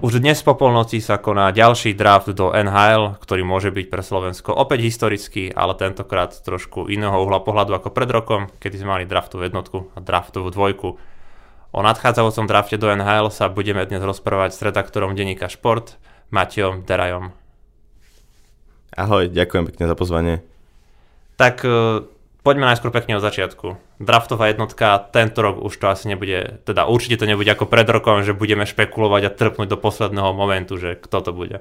Už dnes po polnoci sa koná ďalší draft do NHL, ktorý môže byť pre Slovensko opäť historický, ale tentokrát trošku iného uhla pohľadu ako pred rokom, kedy sme mali draftovú jednotku a draftovú dvojku. O nadchádzajúcom drafte do NHL sa budeme dnes rozprávať s redaktorom denníka Šport, Matejom Derajom. Ahoj, ďakujem pekne za pozvanie. Tak e, Poďme najskôr pekne od začiatku. Draftová jednotka tento rok už to asi nebude, teda určite to nebude ako pred rokom, že budeme špekulovať a trpnúť do posledného momentu, že kto to bude.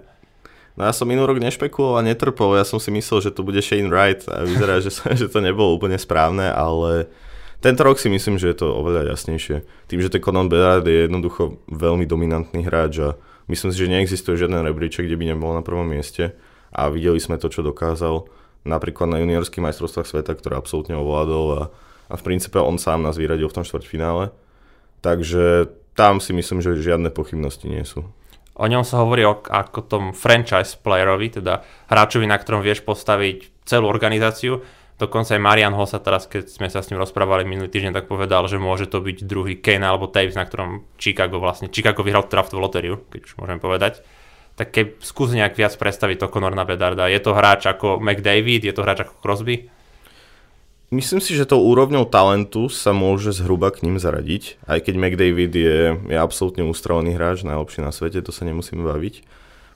No ja som minulý rok nešpekuloval a netrpol, ja som si myslel, že to bude Shane Wright a vyzerá, že, že to nebolo úplne správne, ale tento rok si myslím, že je to oveľa jasnejšie. Tým, že ten Conan Bedard je jednoducho veľmi dominantný hráč a myslím si, že neexistuje žiaden rebríček, kde by nebol na prvom mieste a videli sme to, čo dokázal napríklad na juniorských majstrovstvách sveta, ktoré absolútne ovládol a, a v princípe on sám nás vyradil v tom štvrťfinále. Takže tam si myslím, že žiadne pochybnosti nie sú. O ňom sa hovorí o, ako tom franchise playerovi, teda hráčovi, na ktorom vieš postaviť celú organizáciu. Dokonca aj Marian Hossa teraz, keď sme sa s ním rozprávali minulý týždeň, tak povedal, že môže to byť druhý Kane alebo Taves, na ktorom Chicago vlastne, Chicago vyhral draftovú lotériu, keď už môžem povedať tak keď skús nejak viac predstaviť to Conor Bedarda. Je to hráč ako McDavid, je to hráč ako Crosby? Myslím si, že tou úrovňou talentu sa môže zhruba k ním zaradiť, aj keď McDavid je, je absolútne ústrelený hráč, najlepší na svete, to sa nemusíme baviť.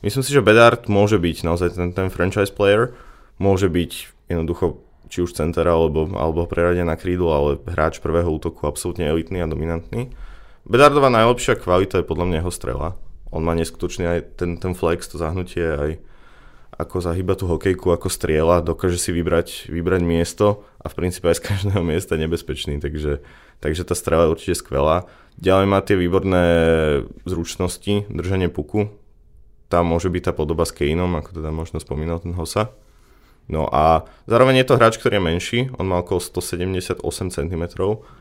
Myslím si, že Bedard môže byť naozaj ten, ten franchise player, môže byť jednoducho či už center alebo, alebo preradia na krídlo, ale hráč prvého útoku absolútne elitný a dominantný. Bedardová najlepšia kvalita je podľa mňa jeho strela on má neskutočne aj ten, ten flex, to zahnutie, aj ako zahýba tú hokejku, ako striela, dokáže si vybrať, vybrať miesto a v princípe aj z každého miesta nebezpečný, takže, takže tá strela je určite skvelá. Ďalej má tie výborné zručnosti, držanie puku, tam môže byť tá podoba s Kaneom, ako teda možno spomínal ten Hosa. No a zároveň je to hráč, ktorý je menší, on má okolo 178 cm.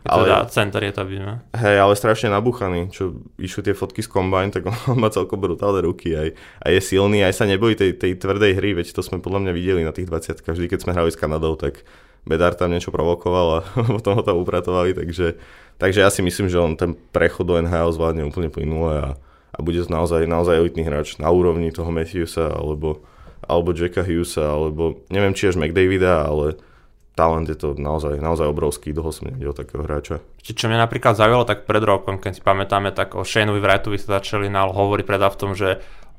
Ale teda center je to vidíme. Hej, ale strašne nabúchaný, čo išli tie fotky z Combine, tak on, má celkom brutálne ruky, aj, aj je silný, aj sa nebojí tej, tej tvrdej hry, veď to sme podľa mňa videli na tých 20 vždy keď sme hrali s Kanadou, tak Bedar tam niečo provokoval a potom ho tam upratovali, takže, takže ja si myslím, že on ten prechod do NHL zvládne úplne plynule a, a bude to naozaj, naozaj elitný hráč na úrovni toho Matthewsa alebo alebo Jacka Hughesa, alebo neviem či až McDavida, ale talent je to naozaj, naozaj obrovský, dlho som nevidel takého hráča. Čo mňa napríklad zaujalo tak pred rokom, keď si pamätáme, tak o Shaneovi Wrightovi sa začali na hovoriť pred v že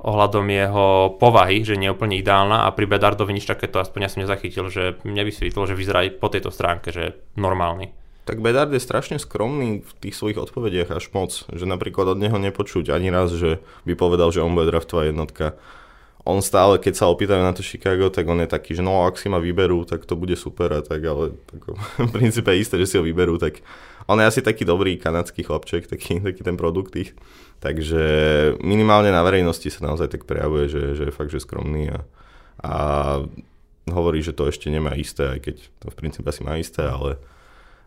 ohľadom jeho povahy, že nie je úplne ideálna a pri Bedardovi nič takéto aspoň ja som nezachytil, že mne vysvetlilo, že vyzerá aj po tejto stránke, že je normálny. Tak Bedard je strašne skromný v tých svojich odpovediach až moc, že napríklad od neho nepočuť ani raz, že by povedal, že on bude draftová jednotka on stále, keď sa opýtajú na to Chicago, tak on je taký, že no ak si ma vyberú, tak to bude super a tak, ale tak, v princípe je isté, že si ho vyberú, tak on je asi taký dobrý kanadský chlapček, taký, taký ten produkt ich. Takže minimálne na verejnosti sa naozaj tak prejavuje, že, že je fakt, že skromný a, a hovorí, že to ešte nemá isté, aj keď to v princípe asi má isté, ale,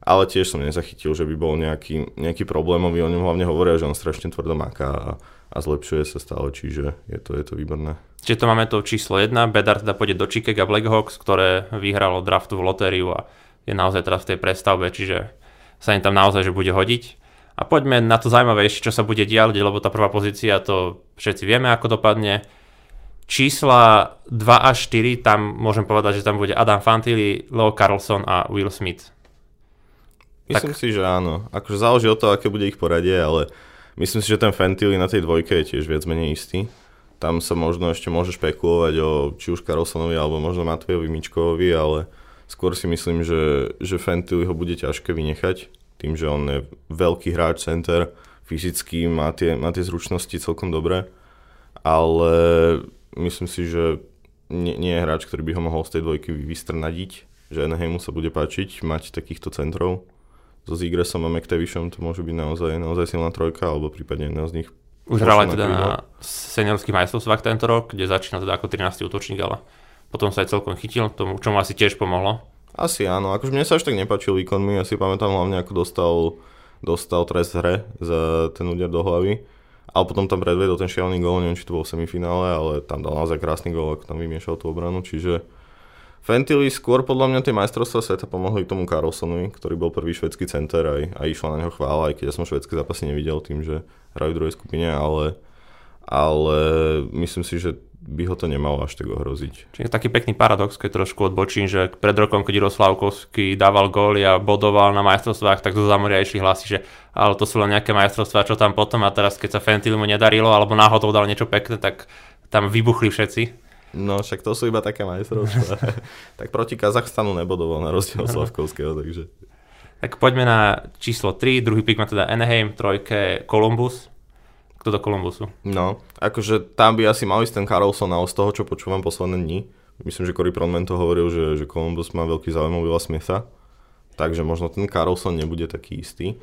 ale tiež som nezachytil, že by bol nejaký, nejaký problémový, o ňom hlavne hovoria, že on strašne tvrdo maká a, a zlepšuje sa stále, čiže je to, je to výborné. Čiže to máme to číslo 1, Bedard teda pôjde do Chicago Blackhawks, ktoré vyhralo draftu v lotériu a je naozaj teraz v tej prestavbe, čiže sa im tam naozaj že bude hodiť. A poďme na to zaujímavejšie, čo sa bude diať, lebo tá prvá pozícia, to všetci vieme, ako dopadne. Čísla 2 až 4, tam môžem povedať, že tam bude Adam Fantilli, Leo Carlson a Will Smith. Myslím tak... si, že áno. Akože záleží od toho, aké bude ich poradie, ale myslím si, že ten Fantilli na tej dvojke je tiež viac menej istý. Tam sa možno ešte môže špekulovať o či už Karlsonovi alebo možno Matvejovi Mičkovovi, ale skôr si myslím, že, že Fenty ho bude ťažké vynechať, tým, že on je veľký hráč center, fyzicky má tie, má tie zručnosti celkom dobré, ale myslím si, že nie, nie je hráč, ktorý by ho mohol z tej dvojky vystrnadiť, že Enheimu sa bude páčiť mať takýchto centrov. So Zigresom a McTavishom to môže byť naozaj, naozaj silná trojka, alebo prípadne jedna z nich už hral aj teda na seniorských majstrovstvách tento rok, kde začína teda ako 13. útočník, ale potom sa aj celkom chytil, tomu, čo mu asi tiež pomohlo. Asi áno, akože mne sa až tak nepačil výkonmi, ja si pamätám hlavne ako dostal, dostal trest hre za ten úder do hlavy. Ale potom tam predvedol ten šialený gól, neviem či to bol v semifinále, ale tam dal naozaj krásny gól, ako tam vymiešal tú obranu, čiže Fentily skôr podľa mňa tie majstrovstvá sveta pomohli tomu Carlsonovi, ktorý bol prvý švedský center aj, a išla na neho chvála, aj keď ja som švedské zápasy nevidel tým, že hrajú v druhej skupine, ale, ale myslím si, že by ho to nemalo až tak ohroziť. Čiže taký pekný paradox, keď trošku odbočím, že pred rokom, keď Roslavkovský dával góly a bodoval na majstrovstvách, tak zo zamoria išli hlasy, že ale to sú len nejaké majstrovstvá, čo tam potom a teraz keď sa Fentilmu nedarilo alebo náhodou dal niečo pekné, tak tam vybuchli všetci. No však to sú iba také majstrovstvá. tak proti Kazachstanu nebodoval na rozdiel Slavkovského, takže... Tak poďme na číslo 3, druhý pik má teda Anaheim, trojke Columbus. Kto do Columbusu? No, akože tam by asi mal ísť ten Carlson, ale z toho, čo počúvam posledné dni, myslím, že Cory Pronman to hovoril, že, že Columbus má veľký záujem o Smitha, takže možno ten Carlson nebude taký istý.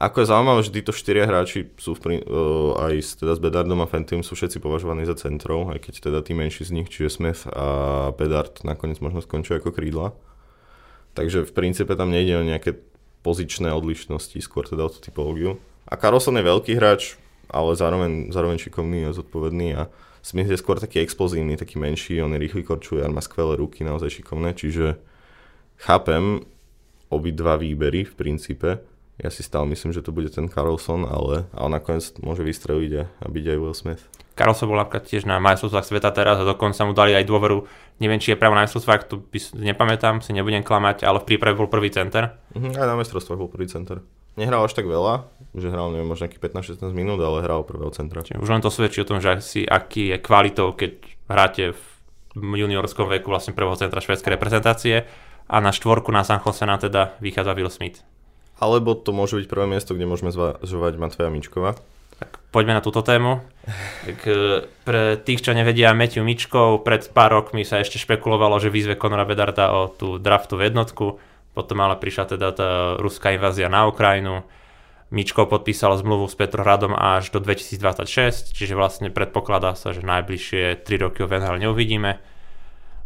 Ako je zaujímavé, že títo štyria hráči sú v, uh, aj s, teda s Bedardom a Fentim sú všetci považovaní za centrov, aj keď teda tí menší z nich, čiže Smith a Bedard nakoniec možno skončia ako krídla. Takže v princípe tam nejde o nejaké pozičné odlišnosti, skôr teda o tú typológiu. A Carlson je veľký hráč, ale zároveň, zároveň šikovný a zodpovedný a Smith je skôr taký explozívny, taký menší, on je rýchly korčujar, má skvelé ruky, naozaj šikovné, čiže chápem obidva výbery v princípe, ja si stále myslím, že to bude ten Carlson, ale, ale nakoniec môže vystreliť a, a byť aj Will Smith. Carlson bol napríklad tiež na majstrovstvách sveta teraz a dokonca mu dali aj dôveru, neviem či je práve na majstrovstvách, to by, nepamätám, si nebudem klamať, ale v príprave bol prvý center. Uh-huh, aj na majstrovstvách bol prvý center. Nehral až tak veľa, že hral neviem, možno nejakých 15-16 minút, ale hral prvého centra. Čiže už len to svedčí o tom, že si aký je kvalitou, keď hráte v juniorskom veku vlastne prvého centra švedskej reprezentácie a na štvorku na San Jose teda vychádza Will Smith. Alebo to môže byť prvé miesto, kde môžeme zvažovať Matveja Mičkova. Tak poďme na túto tému. Tak, e, pre tých, čo nevedia, Matthew Mičkov, pred pár rokmi sa ešte špekulovalo, že výzve Konora Bedarda o tú draftovú jednotku. Potom ale prišla teda tá ruská invázia na Ukrajinu. Mičkov podpísal zmluvu s Petrohradom až do 2026, čiže vlastne predpokladá sa, že najbližšie 3 roky ho v neuvidíme.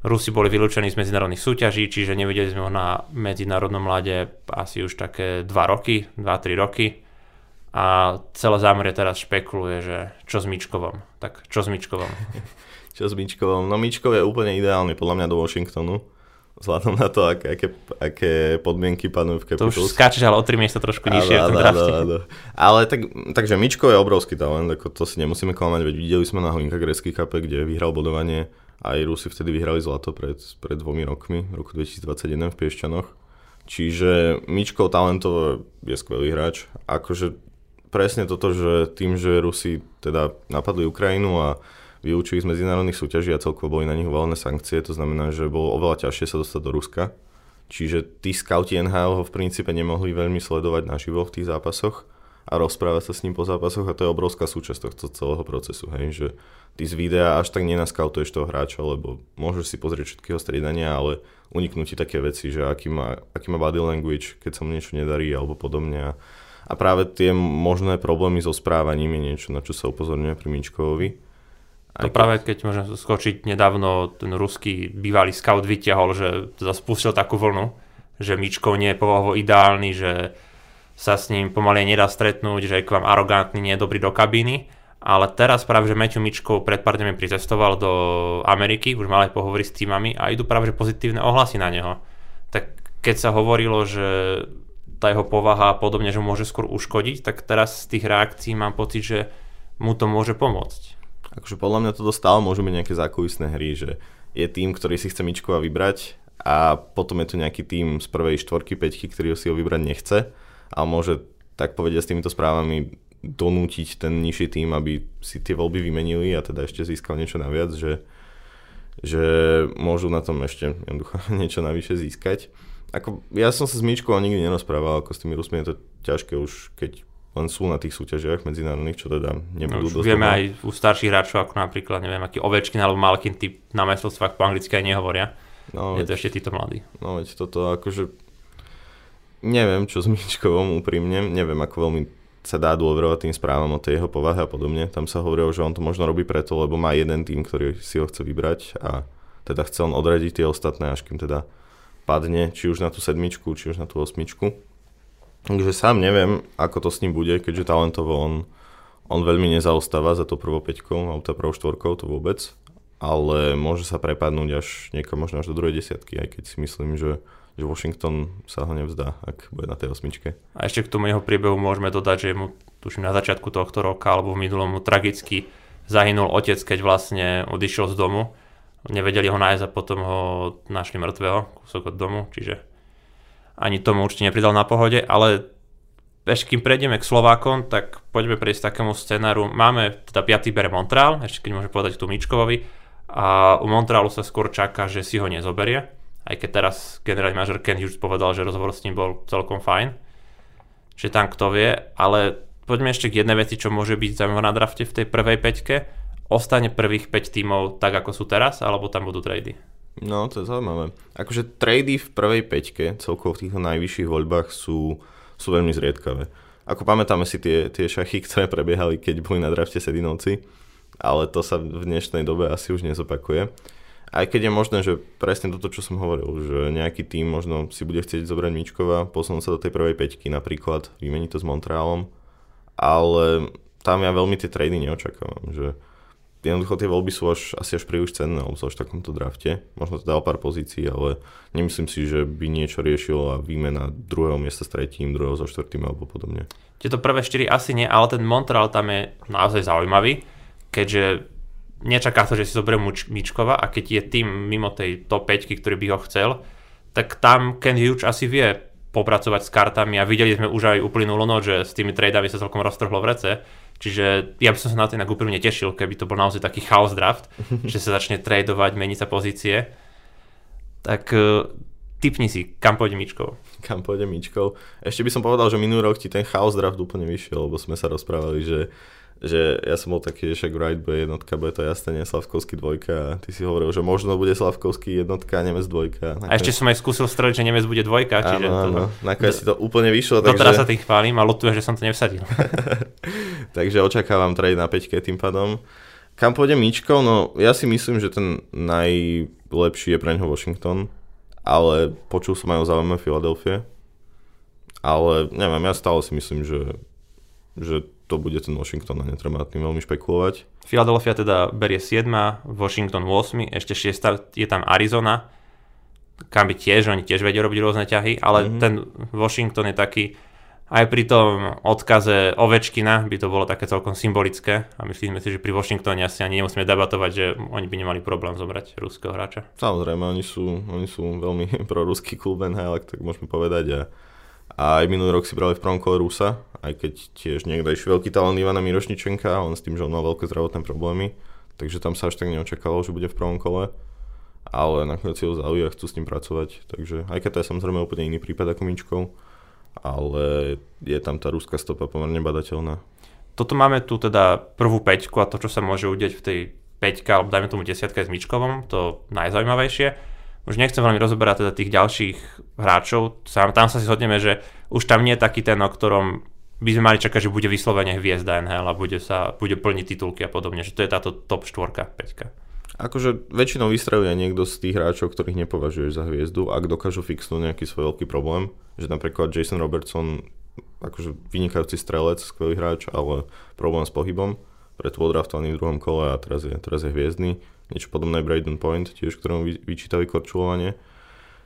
Rusi boli vylúčení z medzinárodných súťaží, čiže nevideli sme ho na medzinárodnom mlade asi už také 2 roky, 2-3 roky. A celé zámerie teraz špekuluje, že čo s Mičkovom. Tak čo s Mičkovom? čo s Mičkovom? No Mičkov je úplne ideálny podľa mňa do Washingtonu. Vzhľadom na to, aké, aké, aké podmienky panujú v Capitals. To už skáčeš ale o 3 miesta trošku nižšie v tom drafte. Ale tak, takže Mičko je obrovský talent, ako to si nemusíme klamať, veď videli sme na Hlinka Grecký kape, kde vyhral bodovanie aj Rusi vtedy vyhrali zlato pred, pred dvomi rokmi, v roku 2021 v Piešťanoch. Čiže Mičko talentovo je skvelý hráč. Akože presne toto, že tým, že Rusi teda napadli Ukrajinu a vylúčili z medzinárodných súťaží a celkovo boli na nich uvalené sankcie, to znamená, že bolo oveľa ťažšie sa dostať do Ruska. Čiže tí scouti NHL ho v princípe nemohli veľmi sledovať naživo v tých zápasoch a rozprávať sa s ním po zápasoch a to je obrovská súčasť tohto celého procesu, hej, že ty z videa až tak nenaskautuješ toho hráča, lebo môžeš si pozrieť všetkého striedania, ale uniknú ti také veci, že aký má, aký má body language, keď sa mu niečo nedarí alebo podobne a, a práve tie možné problémy so správaním je niečo, na čo sa upozorňuje pri Mičkovovi. To práve keď môžem skočiť nedávno, ten ruský bývalý scout vyťahol, že teda spustil takú vlnu, že Mičkov nie je povahovo ideálny, že sa s ním pomaly nedá stretnúť, že je k vám arogantný, nie je dobrý do kabíny. Ale teraz práve, že Matthew Mičkov pred pár dňami pricestoval do Ameriky, už mal aj pohovory s týmami a idú práve že pozitívne ohlasy na neho. Tak keď sa hovorilo, že tá jeho povaha a podobne, že môže skôr uškodiť, tak teraz z tých reakcií mám pocit, že mu to môže pomôcť. Akože podľa mňa to stále môžu byť nejaké zákulisné hry, že je tým, ktorý si chce Mičkova vybrať a potom je tu nejaký tým z prvej štvorky, peťky, ktorý si ho vybrať nechce a môže tak povedať s týmito správami donútiť ten nižší tým, aby si tie voľby vymenili a teda ešte získal niečo naviac, že, že môžu na tom ešte jednoducho niečo navyše získať. Ako, ja som sa s Míčkou nikdy nerozprával, ako s tými Rusmi je to ťažké už, keď len sú na tých súťažiach medzinárodných, čo teda nebudú no, Vieme aj u starších hráčov, ako napríklad, neviem, aký Ovečkin alebo Malkin typ na majstrovstvách po anglicky aj nehovoria. No, je to ešte títo mladí. No veď toto akože neviem, čo s Mičkovom úprimne, neviem, ako veľmi sa dá dôverovať tým správam o tej jeho povahe a podobne. Tam sa hovorilo, že on to možno robí preto, lebo má jeden tým, ktorý si ho chce vybrať a teda chce on odradiť tie ostatné, až kým teda padne, či už na tú sedmičku, či už na tú osmičku. Takže sám neviem, ako to s ním bude, keďže talentovo on, on veľmi nezaostáva za to prvou peťkou alebo tá prvou štvorkou, to vôbec. Ale môže sa prepadnúť až niekam možno až do druhej desiatky, aj keď si myslím, že že Washington sa ho nevzdá, ak bude na tej osmičke. A ešte k tomu jeho priebehu môžeme dodať, že mu tuším na začiatku tohto roka alebo v minulom mu tragicky zahynul otec, keď vlastne odišiel z domu. Nevedeli ho nájsť a potom ho našli mŕtvého, kúsok od domu, čiže ani tomu určite nepridal na pohode, ale ešte kým prejdeme k Slovákom, tak poďme prejsť takému scenáru. Máme teda 5. bere Montreal, ešte keď môžem povedať tu Mičkovovi, a u Montrealu sa skôr čaká, že si ho nezoberie, aj keď teraz generálny manažer Ken Hughes povedal, že rozhovor s ním bol celkom fajn, že tam kto vie, ale poďme ešte k jednej veci, čo môže byť zaujímavé na drafte v tej prvej peťke. Ostane prvých 5 tímov tak, ako sú teraz, alebo tam budú trady? No, to je zaujímavé. Akože trady v prvej peťke, celkovo v týchto najvyšších voľbách sú sú veľmi zriedkavé. Ako pamätáme si tie, tie šachy, ktoré prebiehali, keď boli na drafte Sedinovci, ale to sa v dnešnej dobe asi už nezopakuje. Aj keď je možné, že presne toto, čo som hovoril, že nejaký tým možno si bude chcieť zobrať Mičkova, posunúť sa do tej prvej peťky napríklad, vymeniť to s Montrealom, ale tam ja veľmi tie trady neočakávam, že jednoducho tie voľby sú až, asi až príliš cenné, alebo sú až v takomto drafte. Možno to dal pár pozícií, ale nemyslím si, že by niečo riešilo a výmena druhého miesta s tretím, druhého so štvrtým alebo podobne. Tieto prvé štyri asi nie, ale ten Montreal tam je naozaj zaujímavý, keďže nečaká to, že si zoberie Mičkova a keď je tým mimo tej top 5, ktorý by ho chcel, tak tam Ken Hughes asi vie popracovať s kartami a videli sme už aj uplynulú noc, že s tými tradami sa celkom roztrhlo v rece Čiže ja by som sa na to inak úplne tešil, keby to bol naozaj taký chaos draft, že sa začne tradovať, meniť sa pozície. Tak uh, typni si, kam pôjde Mičkov. Kam pôjde Mičkov. Ešte by som povedal, že minulý rok ti ten chaos draft úplne vyšiel, lebo sme sa rozprávali, že že ja som bol taký, že však Wright bude jednotka, bude to jasne, nie Slavkovský dvojka a ty si hovoril, že možno bude Slavkovský jednotka, Nemec dvojka. Nakoniec... A ešte som aj skúsil strojiť, že Nemec bude dvojka, čiže áno, áno. To... nakoniec si to úplne vyšlo. Takže... Doteraz sa tým chválim a lutujem, že som to nevsadil. takže očakávam trade na 5 tým pádom. Kam pôjde Mičko? No ja si myslím, že ten najlepší je pre neho Washington, ale počul som aj o záujme Filadelfie. Ale neviem, ja stále si myslím, že, že to bude ten Washington a netreba tým veľmi špekulovať. Philadelphia teda berie 7, Washington 8, ešte 6 je tam Arizona, kam by tiež, oni tiež vedia robiť rôzne ťahy, ale mm-hmm. ten Washington je taký, aj pri tom odkaze Ovečkina by to bolo také celkom symbolické a myslíme si, že pri Washingtone asi ani nemusíme debatovať, že oni by nemali problém zobrať ruského hráča. Samozrejme, oni sú, oni sú veľmi proruský klub NHL, tak môžeme povedať a a aj minulý rok si brali v prvom kole Rusa, aj keď tiež niekdejší veľký talent Ivana Mirošničenka, on s tým, že on mal veľké zdravotné problémy, takže tam sa až tak neočakalo, že bude v prvom kole, ale nakoniec si ho vzali a chcú s ním pracovať, takže aj keď to je samozrejme úplne iný prípad ako Mičkov, ale je tam tá ruská stopa pomerne badateľná. Toto máme tu teda prvú peťku a to, čo sa môže udeť v tej peťke, alebo dajme tomu desiatka s Mičkovom, to najzaujímavejšie už nechcem veľmi rozoberať teda tých ďalších hráčov, tam sa si zhodneme, že už tam nie je taký ten, o ktorom by sme mali čakať, že bude vyslovene hviezda NHL a bude, sa, bude plniť titulky a podobne, že to je táto top 4, 5. Akože väčšinou vystreluje niekto z tých hráčov, ktorých nepovažuješ za hviezdu, ak dokážu fixnúť nejaký svoj veľký problém, že napríklad Jason Robertson, akože vynikajúci strelec, skvelý hráč, ale problém s pohybom, preto bol draftovaný v druhom kole a teraz je, teraz je hviezdny niečo podobné Braden Point, tiež ktorému vyčítali korčulovanie.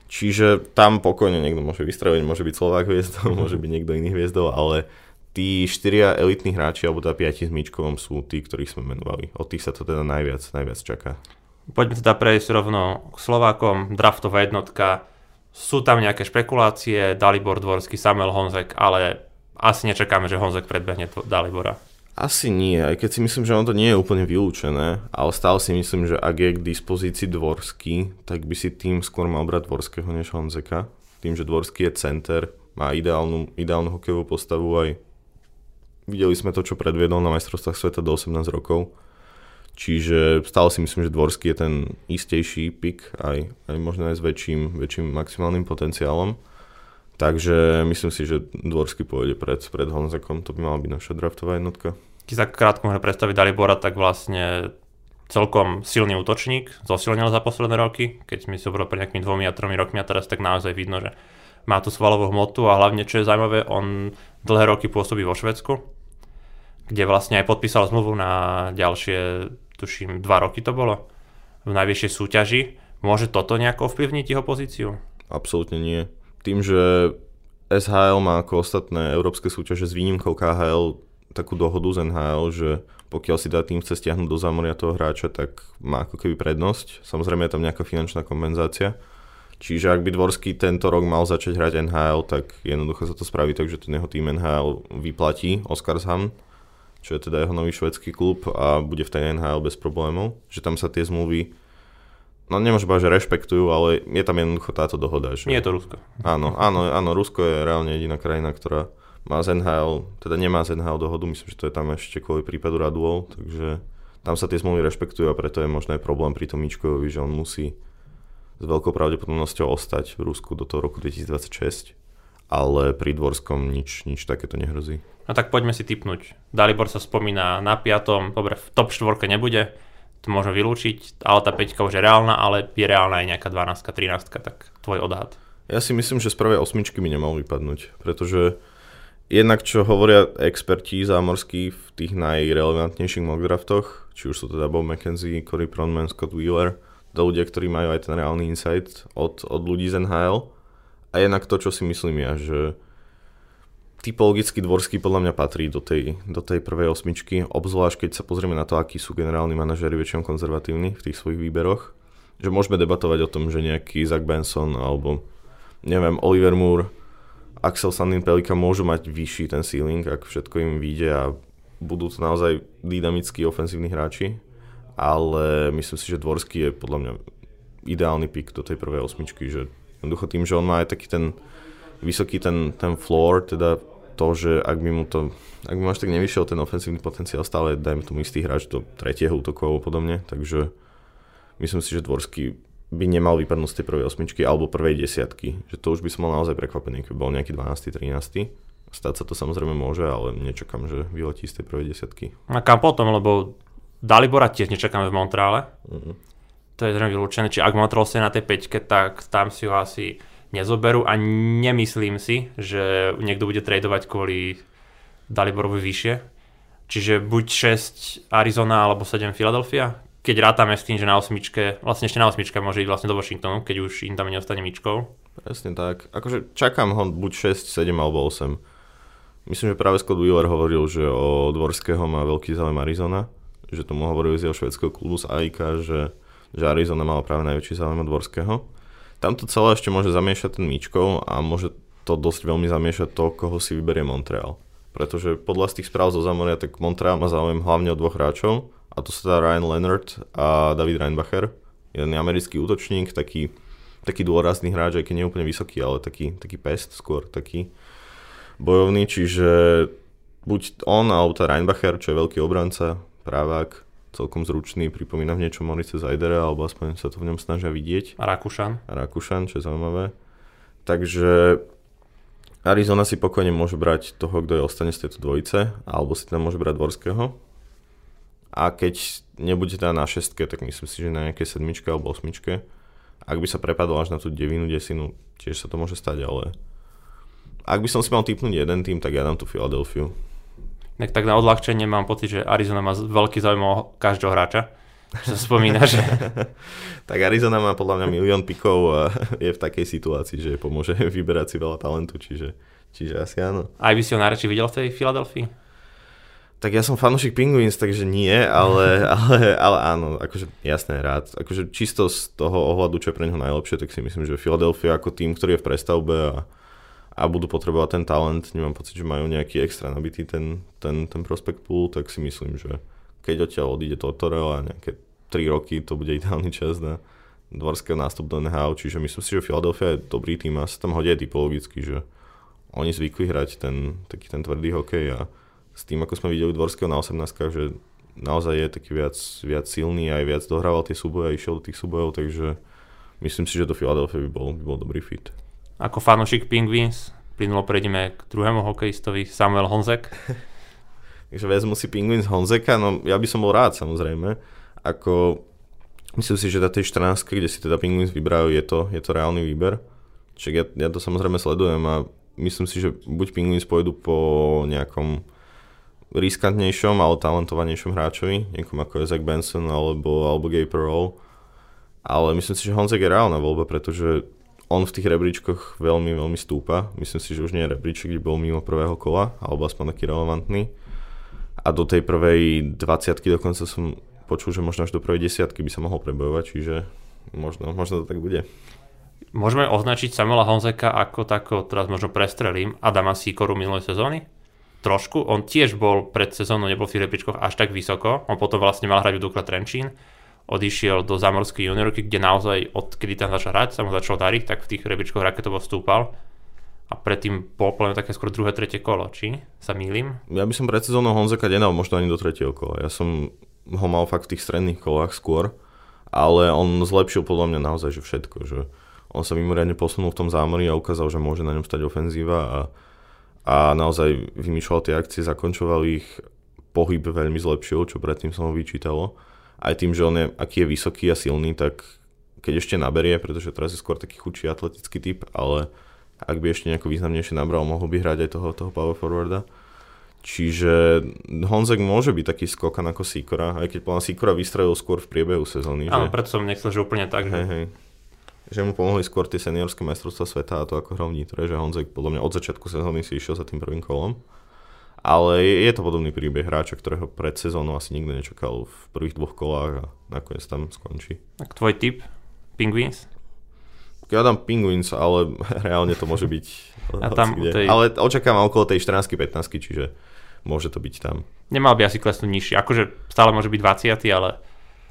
Čiže tam pokojne niekto môže vystreliť, môže byť Slovák hviezdou, môže byť niekto iný hviezdou, ale tí štyria elitní hráči, alebo teda piati s Míčkovom sú tí, ktorých sme menovali. Od tých sa to teda najviac, najviac čaká. Poďme teda prejsť rovno k Slovákom, draftová jednotka. Sú tam nejaké špekulácie, Dalibor Dvorský, Samuel Honzek, ale asi nečakáme, že Honzek predbehne Dalibora. Asi nie, aj keď si myslím, že on to nie je úplne vylúčené, ale stále si myslím, že ak je k dispozícii Dvorský, tak by si tým skôr mal brať Dvorského než Honzeka. Tým, že Dvorský je center, má ideálnu, ideálnu hokejovú postavu aj videli sme to, čo predviedol na majstrovstvách sveta do 18 rokov. Čiže stále si myslím, že Dvorský je ten istejší pik, aj, aj možno aj s väčším, väčším maximálnym potenciálom. Takže myslím si, že Dvorský pôjde pred, pred Honzekom, to by mala byť naša draftová jednotka keď sa krátko môžeme predstaviť Dalibora, tak vlastne celkom silný útočník, zosilnil za posledné roky, keď sme si pred nejakými dvomi a tromi rokmi a teraz tak naozaj vidno, že má tú svalovú hmotu a hlavne, čo je zaujímavé, on dlhé roky pôsobí vo Švedsku, kde vlastne aj podpísal zmluvu na ďalšie, tuším, dva roky to bolo, v najvyššej súťaži. Môže toto nejako ovplyvniť jeho pozíciu? Absolútne nie. Tým, že SHL má ako ostatné európske súťaže s výnimkou KHL takú dohodu z NHL, že pokiaľ si tá tým chce stiahnuť do zámoria toho hráča, tak má ako keby prednosť. Samozrejme je tam nejaká finančná kompenzácia. Čiže ak by Dvorský tento rok mal začať hrať NHL, tak jednoducho sa to spraví tak, že ten jeho tým NHL vyplatí Oskarshamn, čo je teda jeho nový švedský klub a bude v tej NHL bez problémov. Že tam sa tie zmluvy no nemôžem povedať, že rešpektujú, ale je tam jednoducho táto dohoda. Že... Nie je to Rusko. Áno, áno, áno, Rusko je reálne jediná krajina, ktorá má z NHL, teda nemá z NHL dohodu, myslím, že to je tam ešte kvôli prípadu Raduol, takže tam sa tie zmluvy rešpektujú a preto je možno aj problém pri tom Mičkovi, že on musí s veľkou pravdepodobnosťou ostať v Rusku do toho roku 2026, ale pri Dvorskom nič, nič takéto nehrozí. No tak poďme si typnúť. Dalibor sa spomína na piatom, dobre, v top 4 nebude, to môžeme vylúčiť, ale tá 5 už je reálna, ale je reálna aj nejaká 12, 13, tak tvoj odhad. Ja si myslím, že z prvej osmičky by nemal vypadnúť, pretože jednak čo hovoria experti zámorskí v tých najrelevantnejších mock draftoch, či už sú teda Bob McKenzie, Corey Pronman, Scott Wheeler, to ľudia, ktorí majú aj ten reálny insight od, od ľudí z NHL. A jednak to, čo si myslím ja, že typologicky dvorský podľa mňa patrí do tej, do tej prvej osmičky, obzvlášť keď sa pozrieme na to, akí sú generálni manažéri väčšinou konzervatívni v tých svojich výberoch. Že môžeme debatovať o tom, že nejaký Zach Benson alebo neviem, Oliver Moore, Axel Sandin Pelika môžu mať vyšší ten ceiling, ak všetko im vyjde a budú to naozaj dynamickí ofenzívni hráči, ale myslím si, že Dvorský je podľa mňa ideálny pick do tej prvej osmičky, že jednoducho tým, že on má aj taký ten vysoký ten, ten floor, teda to, že ak by mu to, ak by mu až tak nevyšiel ten ofensívny potenciál, stále dajme tomu istý hráč do tretieho útoku a podobne, takže myslím si, že Dvorský by nemal vypadnúť z tej prvej osmičky alebo prvej desiatky, že to už by som mal naozaj prekvapený, keby bol nejaký 12. 13. Stať sa to samozrejme môže, ale nečakám, že vyletí z tej prvej desiatky. A kam potom, lebo Dalibora tiež nečakáme v Montreale. Uh-huh. To je zrejme vylúčené, či ak Montreal na tej peťke, tak tam si ho asi nezoberú a nemyslím si, že niekto bude tradovať kvôli Daliborovi vyššie. Čiže buď 6 Arizona alebo 7 Philadelphia, keď rátame s tým, že na osmičke, vlastne ešte na osmičke môže ísť vlastne do Washingtonu, keď už im tam neostane Mičkou. Presne tak. Akože čakám ho buď 6, 7 alebo 8. Myslím, že práve Scott Wheeler hovoril, že o Dvorského má veľký záujem Arizona, že tomu hovoril z jeho švedského klubu z AIK, že, že Arizona mala práve najväčší záujem Dvorského. Tam celé ešte môže zamiešať ten míčkov a môže to dosť veľmi zamiešať to, koho si vyberie Montreal. Pretože podľa z tých správ zo Zamoria, tak Montreal má záujem hlavne o dvoch hráčov, a to sa teda Ryan Leonard a David Reinbacher. Jeden americký útočník, taký, taký dôrazný hráč, aj keď nie úplne vysoký, ale taký, taký pest skôr, taký bojovný, čiže buď on alebo tá Reinbacher, čo je veľký obranca, právák, celkom zručný, pripomína v niečo Morice Zajdere, alebo aspoň sa to v ňom snažia vidieť. A Rakúšan. A Rakúšan, čo je zaujímavé. Takže Arizona si pokojne môže brať toho, kto je ostane z tejto dvojice, alebo si tam môže brať Dvorského. A keď nebude teda na šestke, tak myslím si, že na nejakej sedmičke alebo osmičke. Ak by sa prepadol až na tú devinu, desinu, tiež sa to môže stať, ale ak by som si mal typnúť jeden tým, tak ja dám tú Filadelfiu. Tak, tak na odľahčenie mám pocit, že Arizona má veľký záujem o každého hráča. Čo sa spomína, že... tak Arizona má podľa mňa milión pikov a je v takej situácii, že pomôže vyberať si veľa talentu, čiže, čiže asi áno. Aj by si ho najradšej videl v tej Filadelfii? Tak ja som fanúšik Penguins, takže nie, ale, ale, ale áno, akože jasné, rád. Akože čisto z toho ohľadu, čo je pre neho najlepšie, tak si myslím, že Philadelphia ako tým, ktorý je v prestavbe a a budú potrebovať ten talent, nemám pocit, že majú nejaký extra nabitý ten, ten, ten prospect pool, tak si myslím, že keď odtiaľ odíde Tortorel a nejaké 3 roky, to bude ideálny čas na dvorského nástup do NHL, čiže myslím si, že Philadelphia je dobrý tým a sa tam hodia typologicky, že oni zvykli hrať ten, taký ten tvrdý hokej a s tým, ako sme videli dvorského na 18 že naozaj je taký viac, viac silný aj viac dohrával tie súboje a išiel do tých súbojov, takže myslím si, že do Philadelphia by bol, by bol dobrý fit ako fanúšik Penguins, plynulo prejdeme k druhému hokejistovi, Samuel Honzek. Takže vezmu si Penguins Honzeka, no ja by som bol rád samozrejme. Ako, myslím si, že na tej 14, kde si teda Penguins vybrajú, je to, je to reálny výber. Čiže ja, ja to samozrejme sledujem a myslím si, že buď Penguins pôjdu po nejakom riskantnejšom, ale talentovanejšom hráčovi, niekom ako je Zach Benson alebo, alebo Gabe Roll. Ale myslím si, že Honzek je reálna voľba, pretože on v tých rebríčkoch veľmi, veľmi stúpa. Myslím si, že už nie je rebríček, kde bol mimo prvého kola, alebo aspoň taký relevantný. a do tej prvej 20 dokonca som počul, že možno až do prvej desiatky by sa mohol prebojovať, čiže možno, možno to tak bude. Môžeme označiť Samuela Honzeka ako tako, teraz možno prestrelím, Adama Sikoru minulej sezóny? Trošku. On tiež bol pred sezónou, nebol v tých až tak vysoko. On potom vlastne mal hrať v Dukle Trenčín. Odišiel do Zamorskej juniorky, kde naozaj odkedy tam začal hrať, sa mu začal dariť, tak v tých rebríčkoch raketovo vstúpal a predtým bol poviem také skôr druhé, tretie kolo, či sa mýlim? Ja by som pred sezónou Honzeka nedal možno ani do tretieho kola. Ja som ho mal fakt v tých stredných kolách skôr, ale on zlepšil podľa mňa naozaj že všetko, že on sa mimoriadne posunul v tom zámori a ukázal, že môže na ňom stať ofenzíva a, a naozaj vymýšľal tie akcie, zakončoval ich, pohyb veľmi zlepšil, čo predtým som ho vyčítalo. Aj tým, že on je, aký je vysoký a silný, tak keď ešte naberie, pretože teraz je skôr taký chudší atletický typ, ale ak by ešte nejako významnejšie nabral, mohol by hrať aj toho, toho power forwarda. Čiže Honzek môže byť taký skokan ako Sikora, aj keď podľa Sikora vystrelil skôr v priebehu sezóny. Áno, že... preto som nechcel, že úplne tak. Hej, hej. Že mu pomohli skôr tie seniorské majstrovstvá sveta a to ako hrom Nitre, že Honzek podľa mňa od začiatku sezóny si išiel za tým prvým kolom. Ale je to podobný príbeh hráča, ktorého pred sezónou asi nikto nečakal v prvých dvoch kolách a nakoniec tam skončí. Tak tvoj tip? Penguins? Ja dám Penguins, ale reálne to môže byť a tam tej... Ale očakávam okolo tej 14-15, čiže môže to byť tam. Nemal by asi klesnúť nižšie, akože stále môže byť 20, ale...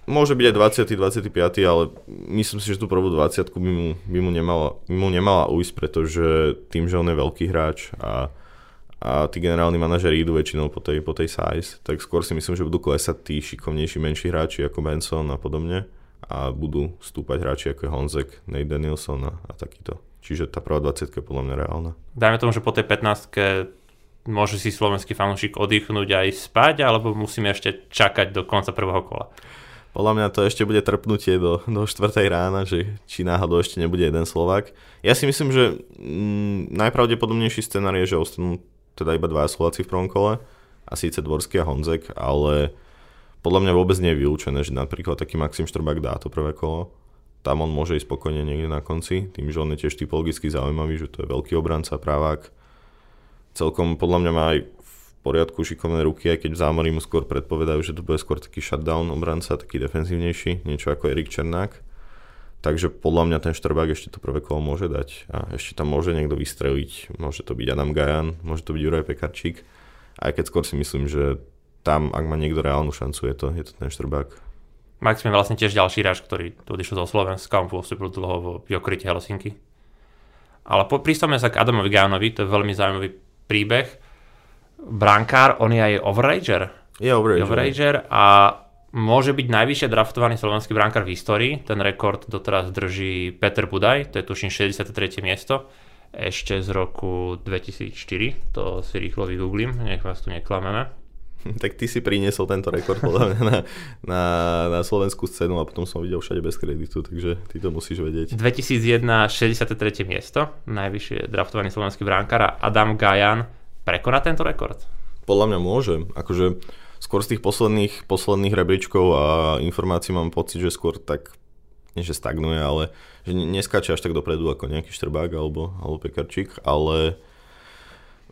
Môže byť aj 20, 25, ale myslím si, že tú prvú 20 by mu, by mu, nemala, by mu nemala ujsť, pretože tým, že on je veľký hráč a, a tí generálni manažeri idú väčšinou po tej, po tej size, tak skôr si myslím, že budú klesať tí šikovnejší menší hráči ako Benson a podobne a budú stúpať hráči ako Honzek, Nate Danielson a, a takýto. Čiže tá prvá 20 je podľa mňa reálna. Dajme tomu, že po tej 15 môže si slovenský fanúšik oddychnúť aj spať, alebo musíme ešte čakať do konca prvého kola? Podľa mňa to ešte bude trpnutie do, do 4. rána, že či náhodou ešte nebude jeden Slovák. Ja si myslím, že mm, najpravdepodobnejší scenár je, že ostanú teda iba dva Slováci v prvom kole, a síce Dvorský a Honzek, ale podľa mňa vôbec nie je vylúčené, že napríklad taký Maxim Štrbák dá to prvé kolo. Tam on môže ísť spokojne niekde na konci, tým, že on je tiež typologicky zaujímavý, že to je veľký obranca, právák. Celkom podľa mňa má aj poriadku šikovné ruky, aj keď v zámorí mu skôr predpovedajú, že to bude skôr taký shutdown obranca, taký defenzívnejší, niečo ako Erik Černák. Takže podľa mňa ten Štrbák ešte to prvé kolo môže dať a ešte tam môže niekto vystreliť. Môže to byť Adam Gajan, môže to byť Juraj Pekarčík. Aj keď skôr si myslím, že tam, ak má niekto reálnu šancu, je to, je to ten Štrbák. Max je vlastne tiež ďalší hráč, ktorý odišiel zo Slovenska, on pôsobil dlho vo Jokrite Helsinky. Ale pristavme sa k Adamovi Gánovi, to je veľmi zaujímavý príbeh. Brankár, on je aj overager. Je overager. Je overager a môže byť najvyššie draftovaný slovenský brankár v histórii. Ten rekord doteraz drží Peter Budaj, to je tuším 63. miesto ešte z roku 2004, to si rýchlo vygooglím, nech vás tu neklameme. tak ty si priniesol tento rekord podľa mňa na, na, na slovenskú scénu a potom som videl všade bez kreditu, takže ty to musíš vedieť. 2001 63. miesto, najvyššie draftovaný slovenský bránkar a Adam Gajan prekoná tento rekord? Podľa mňa môže, akože skôr z tých posledných, posledných rebríčkov a informácií mám pocit, že skôr tak nie že stagnuje, ale že neskáče až tak dopredu ako nejaký Štrbák alebo, alebo Pekarčík, ale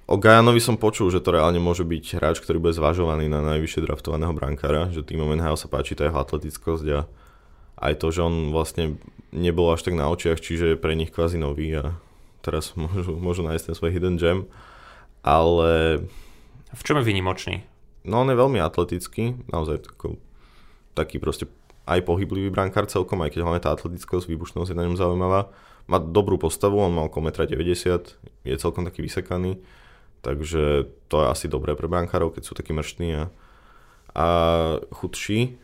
O Gajanovi som počul, že to reálne môže byť hráč, ktorý bude zvažovaný na najvyššie draftovaného brankára, že tým NHL sa páči tá jeho atletickosť a aj to, že on vlastne nebol až tak na očiach, čiže je pre nich kvázi nový a teraz môžu, môžu nájsť ten svoj hidden gem, ale... V čom je vynimočný? No on je veľmi atletický, naozaj tako, taký proste aj pohyblivý brankár celkom, aj keď hlavne tá atletickosť, výbušnosť je na ňom zaujímavá. Má dobrú postavu, on má okolo 1,90 m, je celkom taký vysekaný Takže to je asi dobré pre brankárov, keď sú takí mrštní a, a chudší.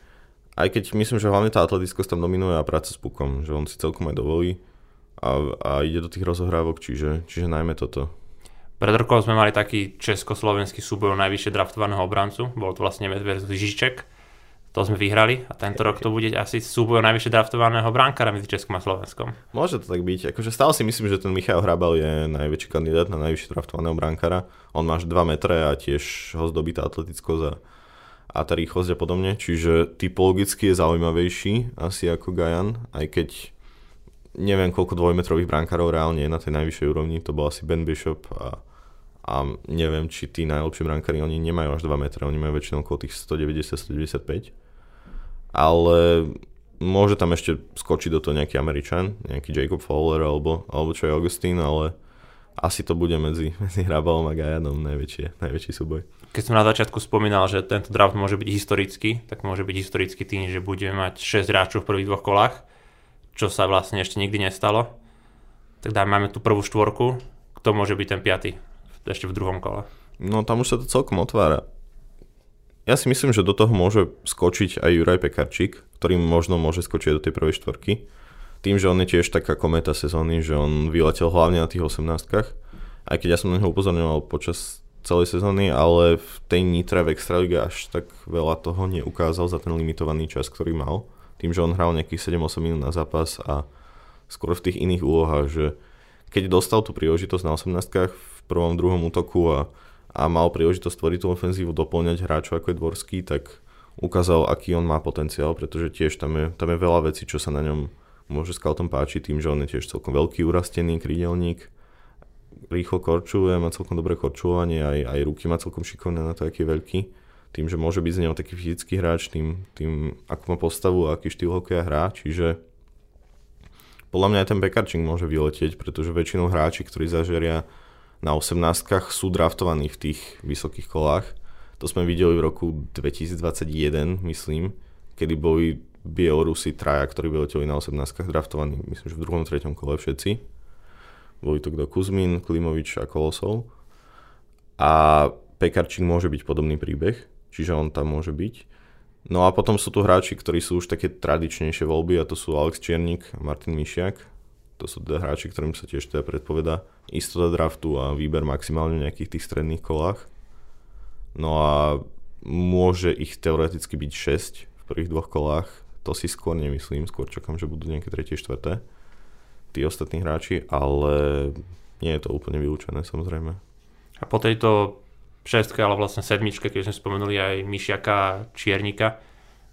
Aj keď myslím, že hlavne tá atletickosť tam dominuje a práca s pukom, že on si celkom aj dovolí a, a ide do tých rozohrávok, čiže, čiže najmä toto. Pred rokom sme mali taký československý súboj o najvyššie draftovaného obrancu, bol to vlastne Medveď Žižček to sme vyhrali a tento rok to bude asi súboj o najvyššie draftovaného bránkara medzi Českom a Slovenskom. Môže to tak byť. Akože stále si myslím, že ten Michal Hrabal je najväčší kandidát na najvyššie draftovaného bránkara. On má až 2 metre a tiež ho zdobí tá atleticko a, a tá rýchlosť a podobne. Čiže typologicky je zaujímavejší asi ako Gajan, aj keď neviem koľko dvojmetrových brankárov reálne je na tej najvyššej úrovni. To bol asi Ben Bishop a, a neviem, či tí najlepší brankári, oni nemajú až 2 metre, oni majú väčšinou okolo tých 190-195, ale môže tam ešte skočiť do toho nejaký Američan, nejaký Jacob Fowler alebo, alebo čo je Augustín, ale asi to bude medzi, medzi Hrabalom a Gajanom najväčšie, najväčší súboj. Keď som na začiatku spomínal, že tento draft môže byť historický, tak môže byť historický tým, že budeme mať 6 hráčov v prvých dvoch kolách, čo sa vlastne ešte nikdy nestalo. Tak dáme, máme tu prvú štvorku, kto môže byť ten piaty ešte v druhom kole. No tam už sa to celkom otvára. Ja si myslím, že do toho môže skočiť aj Juraj Pekarčík, ktorý možno môže skočiť do tej prvej štvorky. Tým, že on je tiež taká kometa sezóny, že on vyletel hlavne na tých 18 aj keď ja som na neho upozorňoval počas celej sezóny, ale v tej Nitre v Extralíge až tak veľa toho neukázal za ten limitovaný čas, ktorý mal. Tým, že on hral nejakých 7-8 minút na zápas a skôr v tých iných úlohách, že keď dostal tú príležitosť na 18 v prvom, druhom útoku a, a mal príležitosť tvoriť tú ofenzívu, doplňať hráčov ako je Dvorský, tak ukázal, aký on má potenciál, pretože tiež tam je, tam je veľa vecí, čo sa na ňom môže scoutom páčiť, tým, že on je tiež celkom veľký urastený krídelník, rýchlo korčuje, má celkom dobré korčovanie, aj, aj ruky má celkom šikovné na to, aký je veľký. Tým, že môže byť z neho taký fyzický hráč, tým, tým ako má postavu a aký štýl hokeja hrá, čiže podľa mňa aj ten Bekarčing môže vyletieť, pretože väčšinou hráči, ktorí zažeria na 18 sú draftovaní v tých vysokých kolách. To sme videli v roku 2021, myslím, kedy boli Bielorusi traja, ktorí vyleteli na 18 draftovaní, myslím, že v druhom, treťom kole všetci boli to kto Kuzmin, Klimovič a Kolosov. A Pekarčík môže byť podobný príbeh, čiže on tam môže byť. No a potom sú tu hráči, ktorí sú už také tradičnejšie voľby a to sú Alex Čiernik a Martin Mišiak. To sú teda hráči, ktorým sa tiež teda predpoveda istota draftu a výber maximálne v nejakých tých stredných kolách. No a môže ich teoreticky byť 6 v prvých dvoch kolách. To si skôr nemyslím, skôr čakám, že budú nejaké tretie, štvrté tí ostatní hráči, ale nie je to úplne vylúčené samozrejme. A po tejto šestke, ale vlastne sedmičke, keď sme spomenuli aj Myšiaka a Čiernika,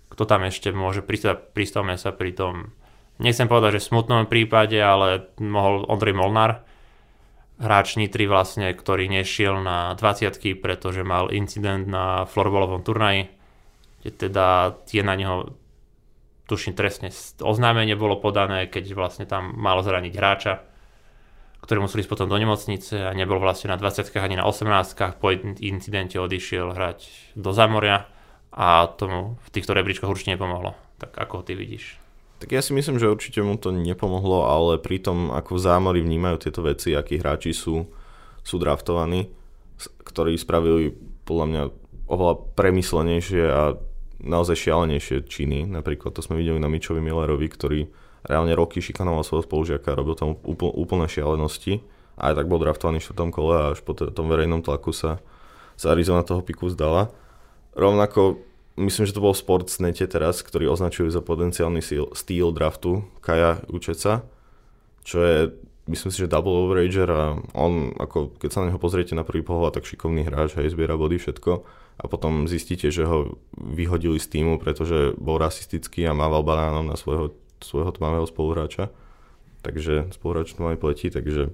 kto tam ešte môže pristať, pristavme sa pri tom, nechcem povedať, že smutnom prípade, ale mohol Ondrej Molnár, hráč Nitry vlastne, ktorý nešiel na 20 pretože mal incident na florbalovom turnaji, kde teda je na neho tuším trestne oznámenie bolo podané, keď vlastne tam malo zraniť hráča, ktorý museli ísť potom do nemocnice a nebol vlastne na 20 ani na 18 po incidente odišiel hrať do Zamoria a tomu v týchto rebríčkach určite nepomohlo. Tak ako ty vidíš? Tak ja si myslím, že určite mu to nepomohlo, ale pri tom, ako v vnímajú tieto veci, akí hráči sú, sú draftovaní, ktorí spravili podľa mňa oveľa premyslenejšie a naozaj šialenejšie činy. Napríklad to sme videli na Mičovi Millerovi, ktorý reálne roky šikanoval svojho spolužiaka, robil tam úpl, úplné šialenosti a aj tak bol draftovaný v štvrtom kole a až po tom verejnom tlaku sa, sa Arizona toho piku zdala. Rovnako myslím, že to bol Sportsnete teraz, ktorý označujú za potenciálny steel draftu Kaja Učeca, čo je myslím si, že double overager a on, ako keď sa na neho pozriete na prvý pohľad, tak šikovný hráč, aj zbiera body, všetko a potom zistíte, že ho vyhodili z týmu, pretože bol rasistický a mával banánom na svojho, svojho tmavého spoluhráča. Takže spoluhráč tmavej pleti, takže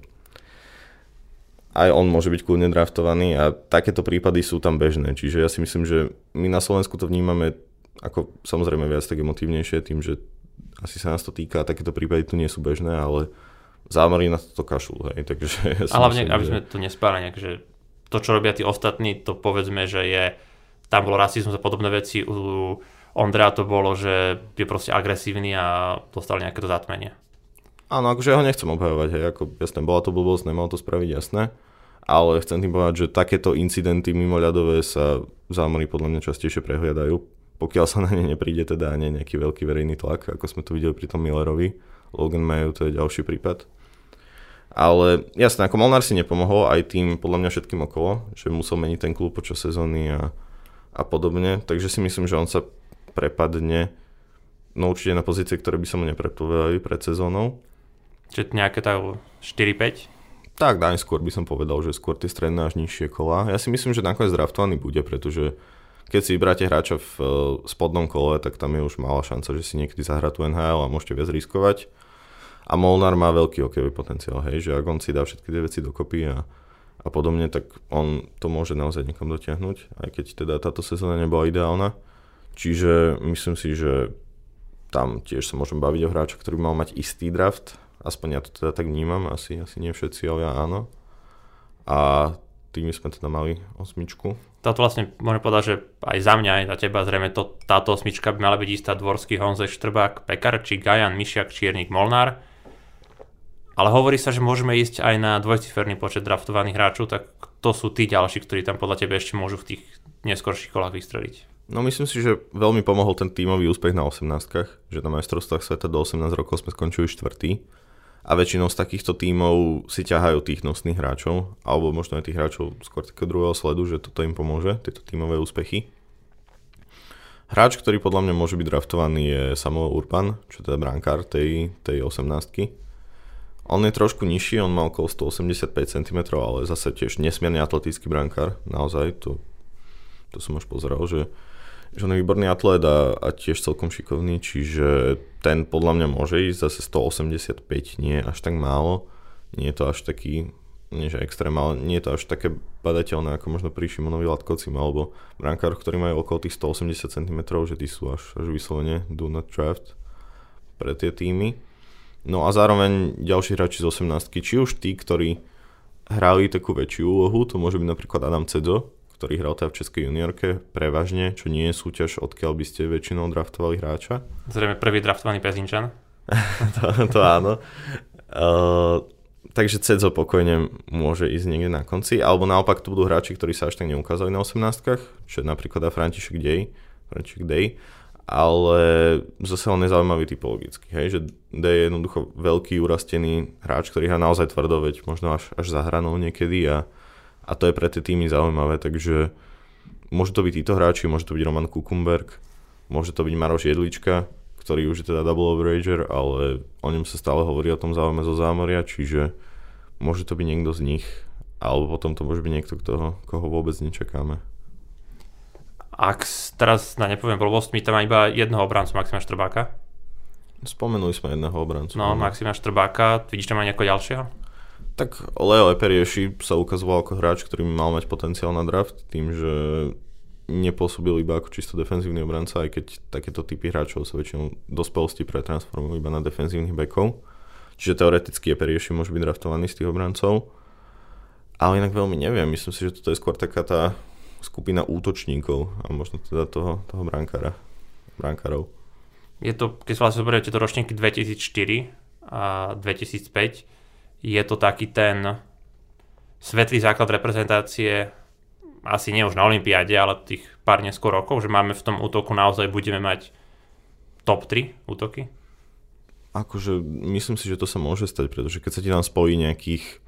aj on môže byť kľudne draftovaný a takéto prípady sú tam bežné. Čiže ja si myslím, že my na Slovensku to vnímame ako samozrejme viac tak emotívnejšie tým, že asi sa nás to týka, takéto prípady tu nie sú bežné, ale zámorí na to kašľú, hej, takže... Ja a hlavne, myslím, aby že... sme to nespáli nejak, že to, čo robia tí ostatní, to povedzme, že je, tam bolo rasizmus a podobné veci, u Ondrea to bolo, že je proste agresívny a dostal nejaké to zatmenie. Áno, akože ja ho nechcem obhajovať, hej, ako jasné, bola to blbosť, nemal to spraviť, jasné, ale chcem tým povedať, že takéto incidenty mimo ľadové sa v zámori podľa mňa častejšie prehliadajú, pokiaľ sa na ne nepríde teda nie nejaký veľký verejný tlak, ako sme tu videli pri tom Millerovi. Logan Mayo to je ďalší prípad. Ale jasné, ako Molnár si nepomohol aj tým podľa mňa všetkým okolo, že musel meniť ten klub počas sezóny a, a podobne, takže si myslím, že on sa prepadne no určite na pozície, ktoré by sa mu nepredpovedali pred sezónou. Čiže nejaké tá 4-5? Tak, najskôr by som povedal, že skôr tie stredné až nižšie kola. Ja si myslím, že nakoniec draftovaný bude, pretože keď si vybráte hráča v eh, spodnom kole, tak tam je už malá šanca, že si niekedy zahrá tu NHL a môžete viac riskovať. A Molnár má veľký hokejový potenciál, hej, že ak on si dá všetky tie veci dokopy a, a podobne, tak on to môže naozaj niekam dotiahnuť, aj keď teda táto sezóna nebola ideálna. Čiže myslím si, že tam tiež sa môžem baviť o hráča, ktorý mal mať istý draft, aspoň ja to teda tak vnímam, asi, asi nie všetci, ale ja áno. A tými sme teda mali osmičku. Toto vlastne môžem povedať, že aj za mňa, aj za teba zrejme to, táto osmička by mala byť istá Dvorský, Honzej, Štrbák, Pekarčík, Gajan, Mišiak, Čiernik, Molnár ale hovorí sa, že môžeme ísť aj na dvojciferný počet draftovaných hráčov, tak to sú tí ďalší, ktorí tam podľa teba ešte môžu v tých neskorších kolách vystreliť. No myslím si, že veľmi pomohol ten tímový úspech na 18 že na majstrovstvách sveta do 18 rokov sme skončili štvrtý a väčšinou z takýchto tímov si ťahajú tých nosných hráčov, alebo možno aj tých hráčov skôr takého druhého sledu, že toto im pomôže, tieto tímové úspechy. Hráč, ktorý podľa mňa môže byť draftovaný je Samuel Urban, čo teda brankár tej, tej 18 on je trošku nižší, on má okolo 185 cm, ale zase tiež nesmierne atletický brankár, naozaj, to, to som už pozeral, že, že on je výborný atlet a, a tiež celkom šikovný, čiže ten podľa mňa môže ísť zase 185, nie až tak málo, nie je to až taký, nie že extrém, ale nie je to až také badateľné ako možno pri Šimonovi Latkovcim alebo brankár, ktorí majú okolo tých 180 cm, že tí sú až, až vyslovene do not draft pre tie týmy. No a zároveň ďalší hráči z 18 či už tí, ktorí hrali takú väčšiu úlohu, to môže byť napríklad Adam Cedzo, ktorý hral teda v Českej juniorke prevažne, čo nie je súťaž, odkiaľ by ste väčšinou draftovali hráča. Zrejme prvý draftovaný Pezinčan. to, to áno. Uh, takže Cedzo pokojne môže ísť niekde na konci, alebo naopak to budú hráči, ktorí sa až tak neukázali na 18 čo je napríklad František Dej, František Dej, ale zase on je zaujímavý typologicky, hej, že D je jednoducho veľký, urastený hráč, ktorý hrá naozaj tvrdo, veď možno až, až za hranou niekedy a, a to je pre tie týmy zaujímavé, takže môžu to byť títo hráči, môže to byť Roman Kukumberg, môže to byť Maroš Jedlička, ktorý už je teda double overager, ale o ňom sa stále hovorí o tom záujme zo zámoria, čiže môže to byť niekto z nich, alebo potom to môže byť niekto, koho, koho vôbec nečakáme. Ak teraz na nepoviem blbosť, my tam má iba jednoho obrancu Maxima Štrbáka. Spomenuli sme jedného obrancu. No, Maxima Štrbáka, vidíš tam aj nejakého ďalšieho? Tak Leo Eperieši sa ukazoval ako hráč, ktorý mal mať potenciál na draft, tým, že nepôsobil iba ako čisto defenzívny obranca, aj keď takéto typy hráčov sa väčšinou dospelosti pretransformujú iba na defenzívnych backov. Čiže teoreticky Eperieši môže byť draftovaný z tých obrancov. Ale inak veľmi neviem, myslím si, že toto je skôr taká tá skupina útočníkov a možno teda toho, toho brankára, brankárov. Je to, keď sa vlastne zoberiete to ročníky 2004 a 2005, je to taký ten svetlý základ reprezentácie asi nie už na Olympiáde, ale tých pár neskôr rokov, že máme v tom útoku naozaj budeme mať top 3 útoky? Akože myslím si, že to sa môže stať, pretože keď sa ti tam spojí nejakých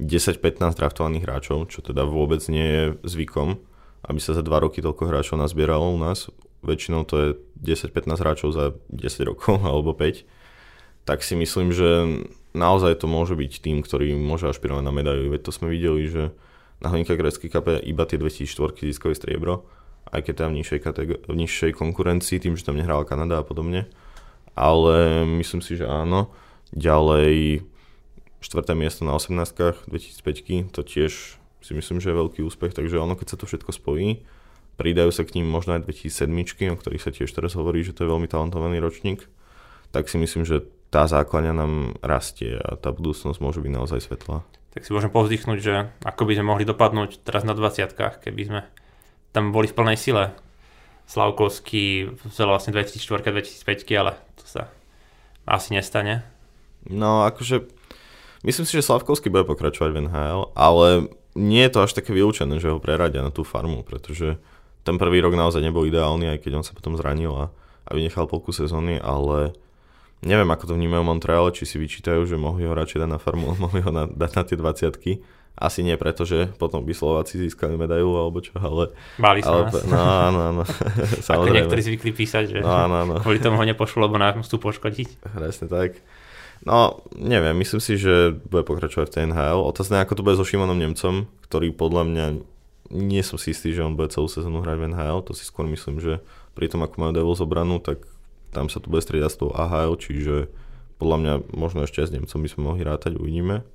10-15 draftovaných hráčov, čo teda vôbec nie je zvykom, aby sa za 2 roky toľko hráčov nazbieralo u nás, väčšinou to je 10-15 hráčov za 10 rokov alebo 5, tak si myslím, že naozaj to môže byť tým, ktorý môže ašpirovať na medailu. Veď to sme videli, že na hlinka grecký kape iba tie 2004 získali striebro, aj keď tam v nižšej, kategor- v nižšej konkurencii, tým, že tam nehrala Kanada a podobne. Ale myslím si, že áno. Ďalej, štvrté miesto na 18 2005 to tiež si myslím, že je veľký úspech, takže ono, keď sa to všetko spojí, pridajú sa k ním možno aj 2007, o ktorých sa tiež teraz hovorí, že to je veľmi talentovaný ročník, tak si myslím, že tá základňa nám rastie a tá budúcnosť môže byť naozaj svetlá. Tak si môžem povzdychnúť, že ako by sme mohli dopadnúť teraz na 20 keby sme tam boli v plnej sile. Slavkovský vzal vlastne 2004-2005, ale to sa asi nestane. No akože myslím si, že Slavkovský bude pokračovať v NHL, ale nie je to až také vylúčené, že ho preradia na tú farmu, pretože ten prvý rok naozaj nebol ideálny, aj keď on sa potom zranil a, a vynechal polku sezóny, ale neviem, ako to vnímajú Montreal, či si vyčítajú, že mohli ho radšej dať na farmu, mohli ho na, dať na tie 20 asi nie preto, že potom by Slováci získali medailu alebo čo, ale... Báli sa ale, nás. No, áno, áno. Ako niektorí zvykli písať, že no, áno, áno. kvôli tomu ho nepošlo, lebo nás chcú poškodiť. Presne tak. No, neviem, myslím si, že bude pokračovať v tej NHL. Otázne, ako to bude so Šimonom Nemcom, ktorý podľa mňa nie som si istý, že on bude celú sezónu hrať v NHL. To si skôr myslím, že pri tom, ako majú Devils obranu, tak tam sa to bude striedať s tou AHL, čiže podľa mňa možno ešte s Nemcom by sme mohli rátať, uvidíme.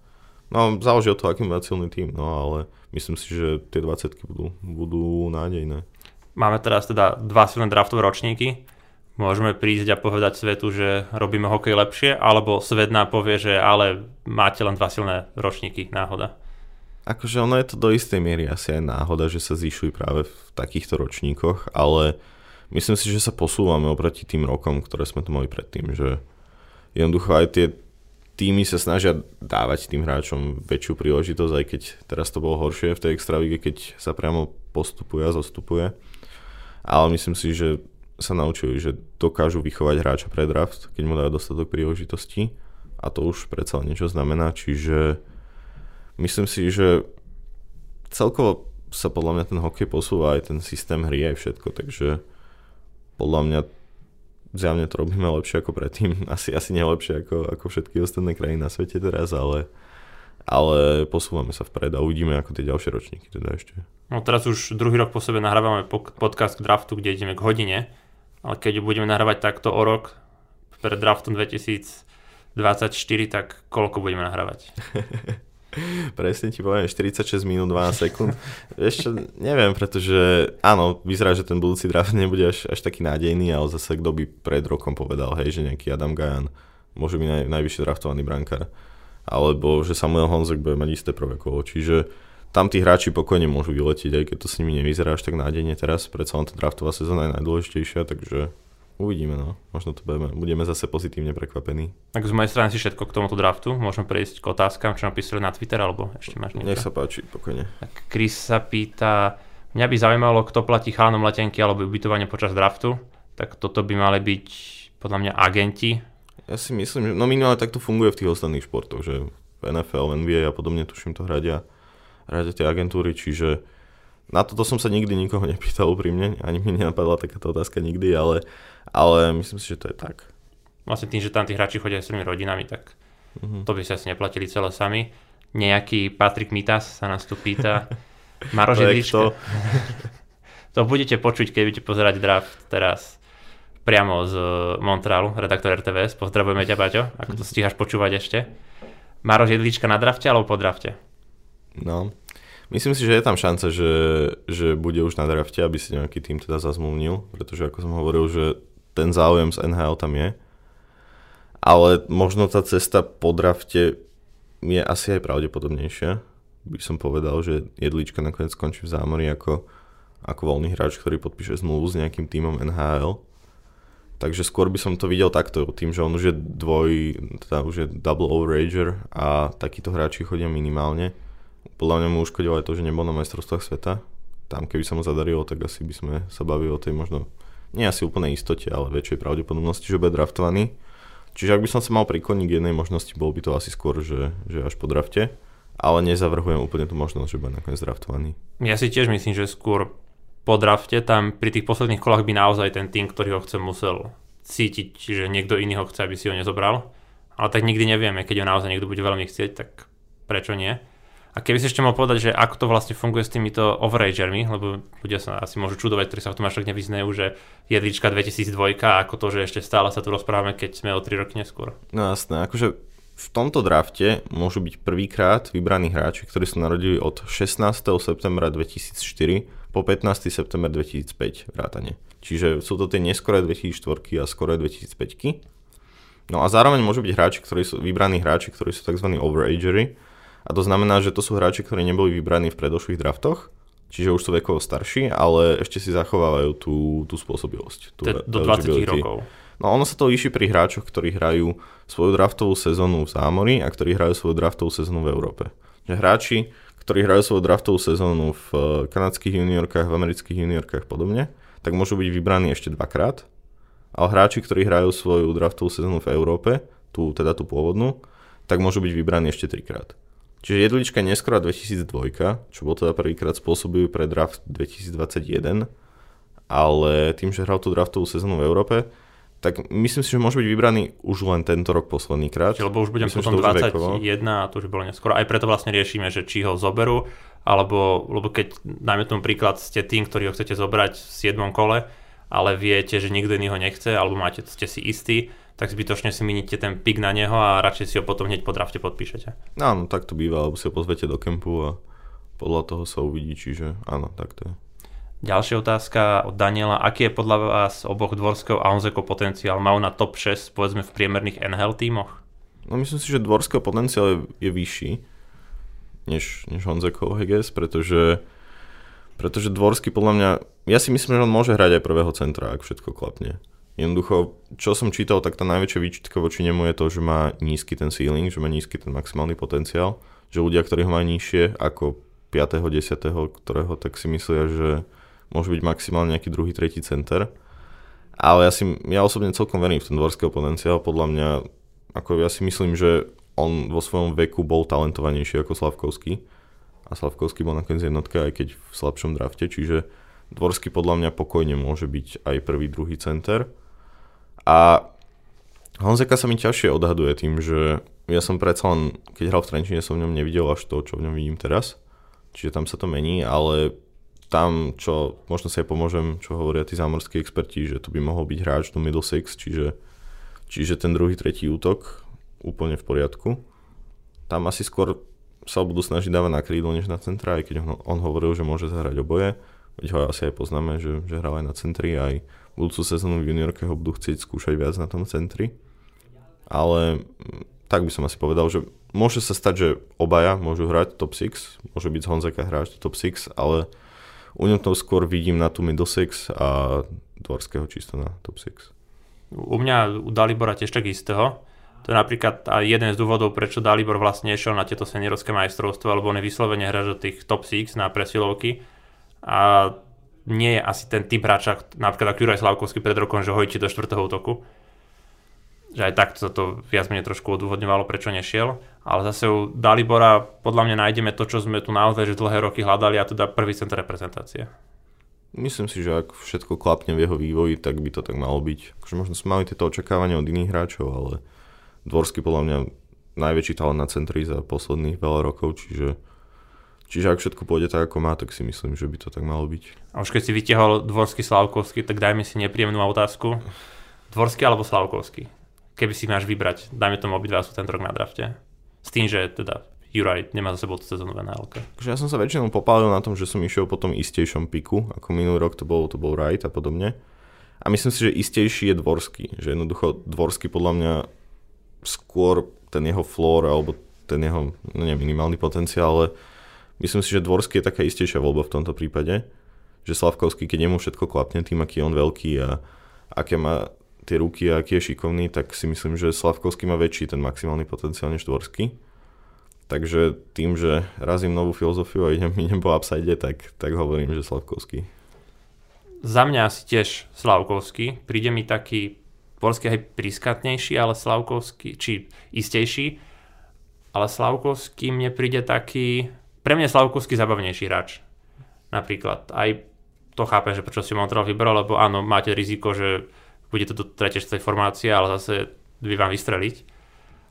No, záleží od toho, aký má silný tým, no ale myslím si, že tie 20 budú, budú nádejné. Máme teraz teda dva silné draftové ročníky. Môžeme prísť a povedať svetu, že robíme hokej lepšie, alebo svet nám povie, že ale máte len dva silné ročníky, náhoda. Akože ono je to do istej miery asi aj náhoda, že sa zvyšujú práve v takýchto ročníkoch, ale myslím si, že sa posúvame oproti tým rokom, ktoré sme tu mali predtým, že jednoducho aj tie týmy sa snažia dávať tým hráčom väčšiu príležitosť, aj keď teraz to bolo horšie v tej extravíge, keď sa priamo postupuje a zostupuje. Ale myslím si, že sa naučili, že dokážu vychovať hráča pre draft, keď mu dajú dostatok príležitostí a to už predsa niečo znamená, čiže myslím si, že celkovo sa podľa mňa ten hokej posúva aj ten systém hry aj všetko, takže podľa mňa zjavne to robíme lepšie ako predtým. Asi, asi nie lepšie ako, ako všetky ostatné krajiny na svete teraz, ale, ale posúvame sa vpred a uvidíme ako tie ďalšie ročníky teda ešte. No teraz už druhý rok po sebe nahrávame podcast k draftu, kde ideme k hodine, ale keď budeme nahrávať takto o rok pred draftom 2024, tak koľko budeme nahrávať? Presne ti poviem, 46 minút 12 sekúnd. Ešte neviem, pretože áno, vyzerá, že ten budúci draft nebude až, až taký nádejný, ale zase kto by pred rokom povedal, hej, že nejaký Adam Gajan môže byť naj, najvyššie draftovaný brankár. Alebo že Samuel Honzek bude mať isté prvé kolo. Čiže tam tí hráči pokojne môžu vyletieť, aj keď to s nimi nevyzerá až tak nádejne teraz. Predsa len tá draftová sezóna je najdôležitejšia, takže Uvidíme, no. Možno to budeme, budeme zase pozitívne prekvapení. Tak z mojej strany si všetko k tomuto draftu. Môžeme prejsť k otázkam, čo napísali na Twitter, alebo ešte máš niečo? Nech sa páči, pokojne. Tak Chris sa pýta, mňa by zaujímalo, kto platí chalanom letenky alebo ubytovanie počas draftu. Tak toto by mali byť podľa mňa agenti. Ja si myslím, že no minimálne takto funguje v tých ostatných športoch, že v NFL, NBA a podobne tuším to hradia, hradia tie agentúry, čiže na toto som sa nikdy nikoho nepýtal úprimne, ani mi nenapadla takáto otázka nikdy, ale ale myslím si, že to je tak. Vlastne tým, že tam tí hráči chodia s svojimi rodinami, tak mm-hmm. to by si asi neplatili celé sami. Nejaký Patrik Mitas sa nás tu pýta. Maroš Jedlička. to budete počuť, keď budete pozerať draft teraz priamo z Montrealu, redaktor RTVS. Pozdravujeme ťa, Paťo, ako to stíhaš počúvať ešte. Maroš Jedlička na drafte alebo po drafte? No, myslím si, že je tam šanca, že, že bude už na drafte, aby si nejaký tým teda zazmluvnil, pretože ako som hovoril, že ten záujem z NHL tam je. Ale možno tá cesta po drafte je asi aj pravdepodobnejšia. By som povedal, že Jedlička nakoniec skončí v zámori ako, ako voľný hráč, ktorý podpíše zmluvu s nejakým týmom NHL. Takže skôr by som to videl takto, tým, že on už je dvoj, teda už je double overager a takíto hráči chodia minimálne. Podľa mňa mu uškodilo aj to, že nebol na majstrovstvách sveta. Tam keby sa mu zadarilo, tak asi by sme sa bavili o tej možno nie asi úplnej istote, ale väčšej pravdepodobnosti, že bude draftovaný. Čiže ak by som sa mal prikloniť k jednej možnosti, bol by to asi skôr, že, že až po drafte. Ale nezavrhujem úplne tú možnosť, že bude nakoniec draftovaný. Ja si tiež myslím, že skôr po drafte, tam pri tých posledných kolách by naozaj ten tým, ktorý ho chce, musel cítiť, že niekto iný ho chce, aby si ho nezobral. Ale tak nikdy nevieme, keď ho naozaj niekto bude veľmi chcieť, tak prečo nie? A keby si ešte mal povedať, že ako to vlastne funguje s týmito overagermi, lebo ľudia sa asi môžu čudovať, ktorí sa v tom až tak nevyznajú, že jedlička 2002 a ako to, že ešte stále sa tu rozprávame, keď sme o 3 roky neskôr. No jasné, akože v tomto drafte môžu byť prvýkrát vybraní hráči, ktorí sa narodili od 16. septembra 2004 po 15. september 2005 vrátane. Čiže sú to tie neskoré 2004 a skoré 2005. No a zároveň môžu byť hráči, ktorí sú vybraní hráči, ktorí sú tzv. overagery, a to znamená, že to sú hráči, ktorí neboli vybraní v predošlých draftoch, čiže už sú vekovo starší, ale ešte si zachovávajú tú, tú spôsobilosť. Tú do 20 rokov. No ono sa to líši pri hráčoch, ktorí hrajú svoju draftovú sezónu v zámori a ktorí hrajú svoju draftovú sezónu v Európe. Že hráči, ktorí hrajú svoju draftovú sezónu v eh, kanadských juniorkách, v amerických juniorkách podobne, tak môžu byť vybraní ešte dvakrát. Ale hráči, ktorí hrajú svoju draftovú sezónu v Európe, tú, teda tú pôvodnú, tak môžu byť vybraní ešte trikrát. Čiže jedlička neskoro 2002, čo bol teda prvýkrát spôsobivý pre draft 2021, ale tým, že hral tú draftovú sezónu v Európe, tak myslím si, že môže byť vybraný už len tento rok posledný krát. Lebo už budem myslím, potom 21 a to už bolo neskoro. Aj preto vlastne riešime, že či ho zoberú, alebo lebo keď, dajme tomu príklad, ste tým, ktorý ho chcete zobrať v 7. kole, ale viete, že nikto iný ho nechce, alebo máte, ste si istí, tak zbytočne si miníte ten pik na neho a radšej si ho potom hneď po drafte podpíšete. Áno, tak to býva, alebo si ho pozvete do kempu a podľa toho sa uvidí, čiže áno, tak to je. Ďalšia otázka od Daniela. Aký je podľa vás oboch Dvorského a Honzeko potenciál? Majú na top 6 povedzme v priemerných NHL tímoch? No myslím si, že Dvorského potenciál je, je vyšší než, než Honzeko Heges, pretože pretože Dvorský podľa mňa, ja si myslím, že on môže hrať aj prvého centra, ak všetko klapne. Jednoducho, čo som čítal, tak tá najväčšia výčitka voči nemu je to, že má nízky ten ceiling, že má nízky ten maximálny potenciál, že ľudia, ktorí ho majú nižšie ako 5. 10. ktorého tak si myslia, že môže byť maximálne nejaký druhý, tretí center. Ale ja, si, ja osobne celkom verím v ten dvorského potenciál. Podľa mňa, ako ja si myslím, že on vo svojom veku bol talentovanejší ako Slavkovský. A Slavkovský bol nakoniec jednotka, aj keď v slabšom drafte, čiže Dvorský podľa mňa pokojne môže byť aj prvý, druhý center. A Honzeka sa mi ťažšie odhaduje tým, že ja som predsa len, keď hral v Trenčine, som v ňom nevidel až to, čo v ňom vidím teraz. Čiže tam sa to mení, ale tam, čo možno sa aj pomôžem, čo hovoria tí zámorskí experti, že to by mohol byť hráč do middle six, čiže, čiže ten druhý, tretí útok úplne v poriadku. Tam asi skôr sa budú snažiť dávať na krídlo, než na centra, aj keď on, on hovoril, že môže zahrať oboje. Veď ho asi aj poznáme, že, že hral aj na centri, aj budúcu sezónu v juniorke ho budú chcieť skúšať viac na tom centri. Ale mm, tak by som asi povedal, že môže sa stať, že obaja môžu hrať top 6, môže byť z Honzeka hráč top 6, ale u ňom to skôr vidím na tú middle 6 a Dvorského čisto na top 6. U mňa u Dalibora tiež tak istého. To je napríklad jeden z dôvodov, prečo Dalibor vlastne išiel na tieto seniorovské majstrovstvo, alebo on je vyslovene hráč do tých top 6 na presilovky. A nie je asi ten typ hráča, napríklad ako Juraj Slavkovský pred rokom, že hojte do štvrtého útoku. Že aj tak sa to viac menej trošku odôvodňovalo, prečo nešiel. Ale zase u Dalibora podľa mňa nájdeme to, čo sme tu naozaj že dlhé roky hľadali a teda prvý center reprezentácie. Myslím si, že ak všetko klapne v jeho vývoji, tak by to tak malo byť. Akože možno sme mali tieto očakávania od iných hráčov, ale Dvorsky podľa mňa najväčší talent na centri za posledných veľa rokov, čiže Čiže ak všetko pôjde tak, ako má, tak si myslím, že by to tak malo byť. A už keď si vytiahol Dvorský Slavkovský, tak dajme si nepríjemnú otázku. Dvorský alebo Slavkovský? Keby si máš vybrať, dajme tomu obidva sú ten rok na drafte. S tým, že teda Juraj nemá za sebou tú sezónu v nhl Ja som sa väčšinou popálil na tom, že som išiel po tom istejšom piku, ako minulý rok to bol, to bol Wright a podobne. A myslím si, že istejší je Dvorský. Že jednoducho Dvorský podľa mňa skôr ten jeho floor alebo ten jeho, no nie minimálny potenciál, ale Myslím si, že Dvorský je taká istejšia voľba v tomto prípade, že Slavkovský, keď nemu všetko klapne tým, aký je on veľký a aké má tie ruky a aký je šikovný, tak si myslím, že Slavkovský má väčší ten maximálny potenciál než Dvorský. Takže tým, že razím novú filozofiu a idem, idem po upside, tak, tak hovorím, že Slavkovský. Za mňa asi tiež Slavkovský. Príde mi taký Dvorský aj priskatnejší, ale Slavkovský, či istejší. Ale Slavkovský mne príde taký, pre mňa je Slavkovský zabavnejší hráč. Napríklad. Aj to chápem, že prečo si Montreal vybral, lebo áno, máte riziko, že bude to do 3. formácie, ale zase by vám vystreliť.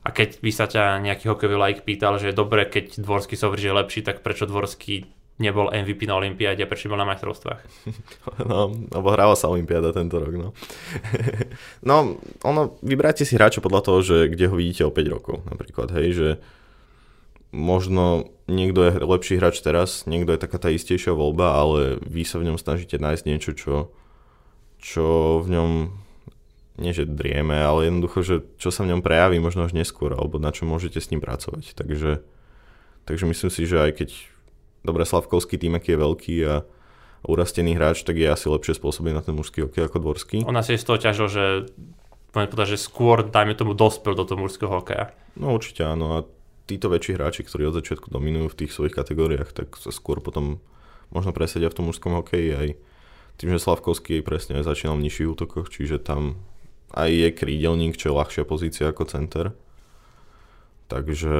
A keď by sa ťa nejaký hokejový like pýtal, že dobre, keď Dvorský sa je lepší, tak prečo Dvorský nebol MVP na Olympiáde a prečo bol na majstrovstvách? No, lebo hráva sa Olympiáda tento rok, no. no, ono, vybráte si hráča podľa toho, že kde ho vidíte o 5 rokov, napríklad, hej, že možno niekto je lepší hráč teraz, niekto je taká tá istejšia voľba, ale vy sa v ňom snažíte nájsť niečo, čo, čo v ňom nie že drieme, ale jednoducho, že čo sa v ňom prejaví možno až neskôr, alebo na čo môžete s ním pracovať. Takže, takže myslím si, že aj keď dobre Slavkovský tým, aký je veľký a urastený hráč, tak je asi lepšie spôsobiť na ten mužský hokej ako dvorský. On asi je z toho ťažil, že povedať, že skôr, dajme tomu, dospel do toho mužského hokeja. No určite áno. A títo väčší hráči, ktorí od začiatku dominujú v tých svojich kategóriách, tak sa skôr potom možno presedia v tom mužskom hokeji aj tým, že Slavkovský presne začínal v nižších útokoch, čiže tam aj je krídelník, čo je ľahšia pozícia ako center. Takže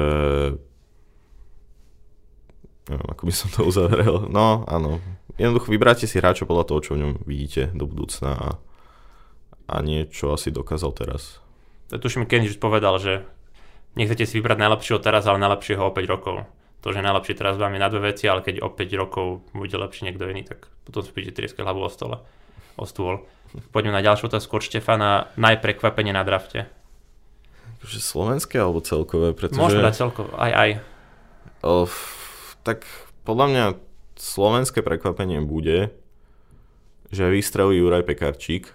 neviem, ako by som to uzavrel. No, áno. Jednoducho vybráte si hráča podľa toho, čo v ňom vidíte do budúcna a, a niečo asi dokázal teraz. Tuším, Kenji povedal, že nechcete si vybrať najlepšieho teraz, ale najlepšieho o 5 rokov. To, že najlepšie teraz vám je na dve veci, ale keď o 5 rokov bude lepší niekto iný, tak potom si budete trieskať hlavu o stole, o stôl. Poďme na ďalšiu otázku od Štefana. Najprekvapenie na drafte. Že slovenské alebo celkové? Pretože... Môžeme dať celkové, aj aj. O, tak podľa mňa slovenské prekvapenie bude, že vystrelí Juraj Pekarčík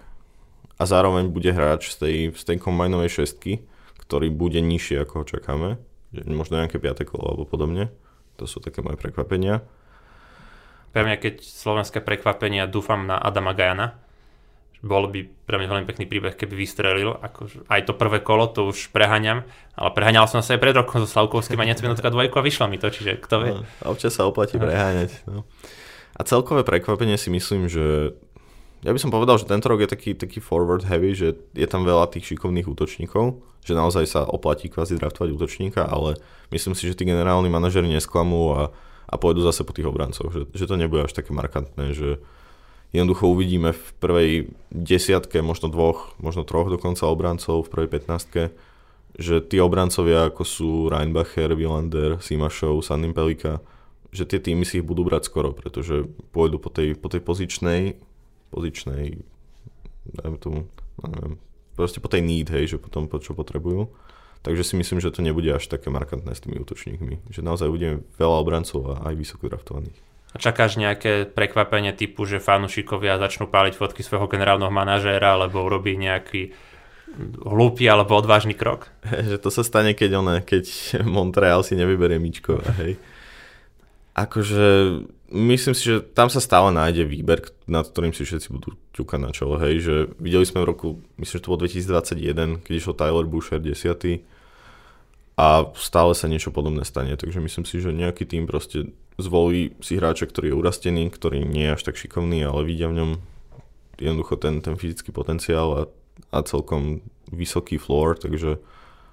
a zároveň bude hráč z tej, z tej kombajnovej šestky, ktorý bude nižší ako očakáme. Možno nejaké 5. kolo alebo podobne. To sú také moje prekvapenia. Pre mňa, keď slovenské prekvapenia, dúfam na Adama Gajana. Bol by pre mňa veľmi pekný príbeh, keby vystrelil. Akože aj to prvé kolo, to už preháňam, ale preháňal som sa aj pred rokom so Slavkovským a minútka dvojku a vyšlo mi to, čiže kto vie. No, a občas sa oplatí preháňať. No. A celkové prekvapenie si myslím, že ja by som povedal, že tento rok je taký, taký forward heavy, že je tam veľa tých šikovných útočníkov, že naozaj sa oplatí kvázi draftovať útočníka, ale myslím si, že tí generálni manažeri nesklamú a, a pôjdu zase po tých obrancoch, že, že to nebude až také markantné, že jednoducho uvidíme v prvej desiatke, možno dvoch, možno troch dokonca obrancov v prvej 15 že tí obrancovia ako sú Reinbacher, Wielander, Simašov, Sandim Pelika, že tie týmy si ich budú brať skoro, pretože pôjdu po tej, po tej pozičnej pozičnej, dajme tomu, neviem, proste po tej need, hej, že potom po čo potrebujú. Takže si myslím, že to nebude až také markantné s tými útočníkmi. Že naozaj bude veľa obrancov a aj vysoko draftovaných. A čakáš nejaké prekvapenie typu, že fanúšikovia začnú páliť fotky svojho generálneho manažéra, alebo urobí nejaký hlúpy alebo odvážny krok? že to sa stane, keď, one, keď Montreal si nevyberie Mičko, hej akože myslím si, že tam sa stále nájde výber, nad ktorým si všetci budú ťukať na čelo, hej, že videli sme v roku, myslím, že to bolo 2021, keď išiel Tyler Boucher 10. A stále sa niečo podobné stane, takže myslím si, že nejaký tým proste zvolí si hráča, ktorý je urastený, ktorý nie je až tak šikovný, ale vidia v ňom jednoducho ten, ten fyzický potenciál a, a celkom vysoký floor, takže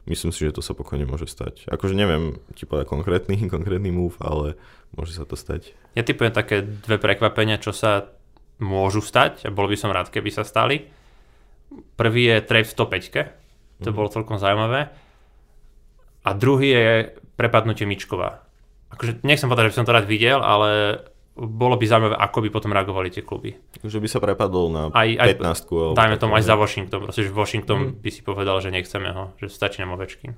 myslím si, že to sa pokojne môže stať. Akože neviem ti povedať konkrétny, konkrétny move, ale môže sa to stať. Ja typujem také dve prekvapenia, čo sa môžu stať a bol by som rád, keby sa stali. Prvý je trade v 105, to mm. bolo celkom zaujímavé. A druhý je prepadnutie Mičkova. Akože nechcem povedať, že by som to rád videl, ale bolo by zaujímavé, ako by potom reagovali tie kluby. Že by sa prepadol na aj, aj, 15 alebo Dajme tomu aj za Washington, proste, že Washington mm. by si povedal, že nechceme ho, že stačí nám ovečky.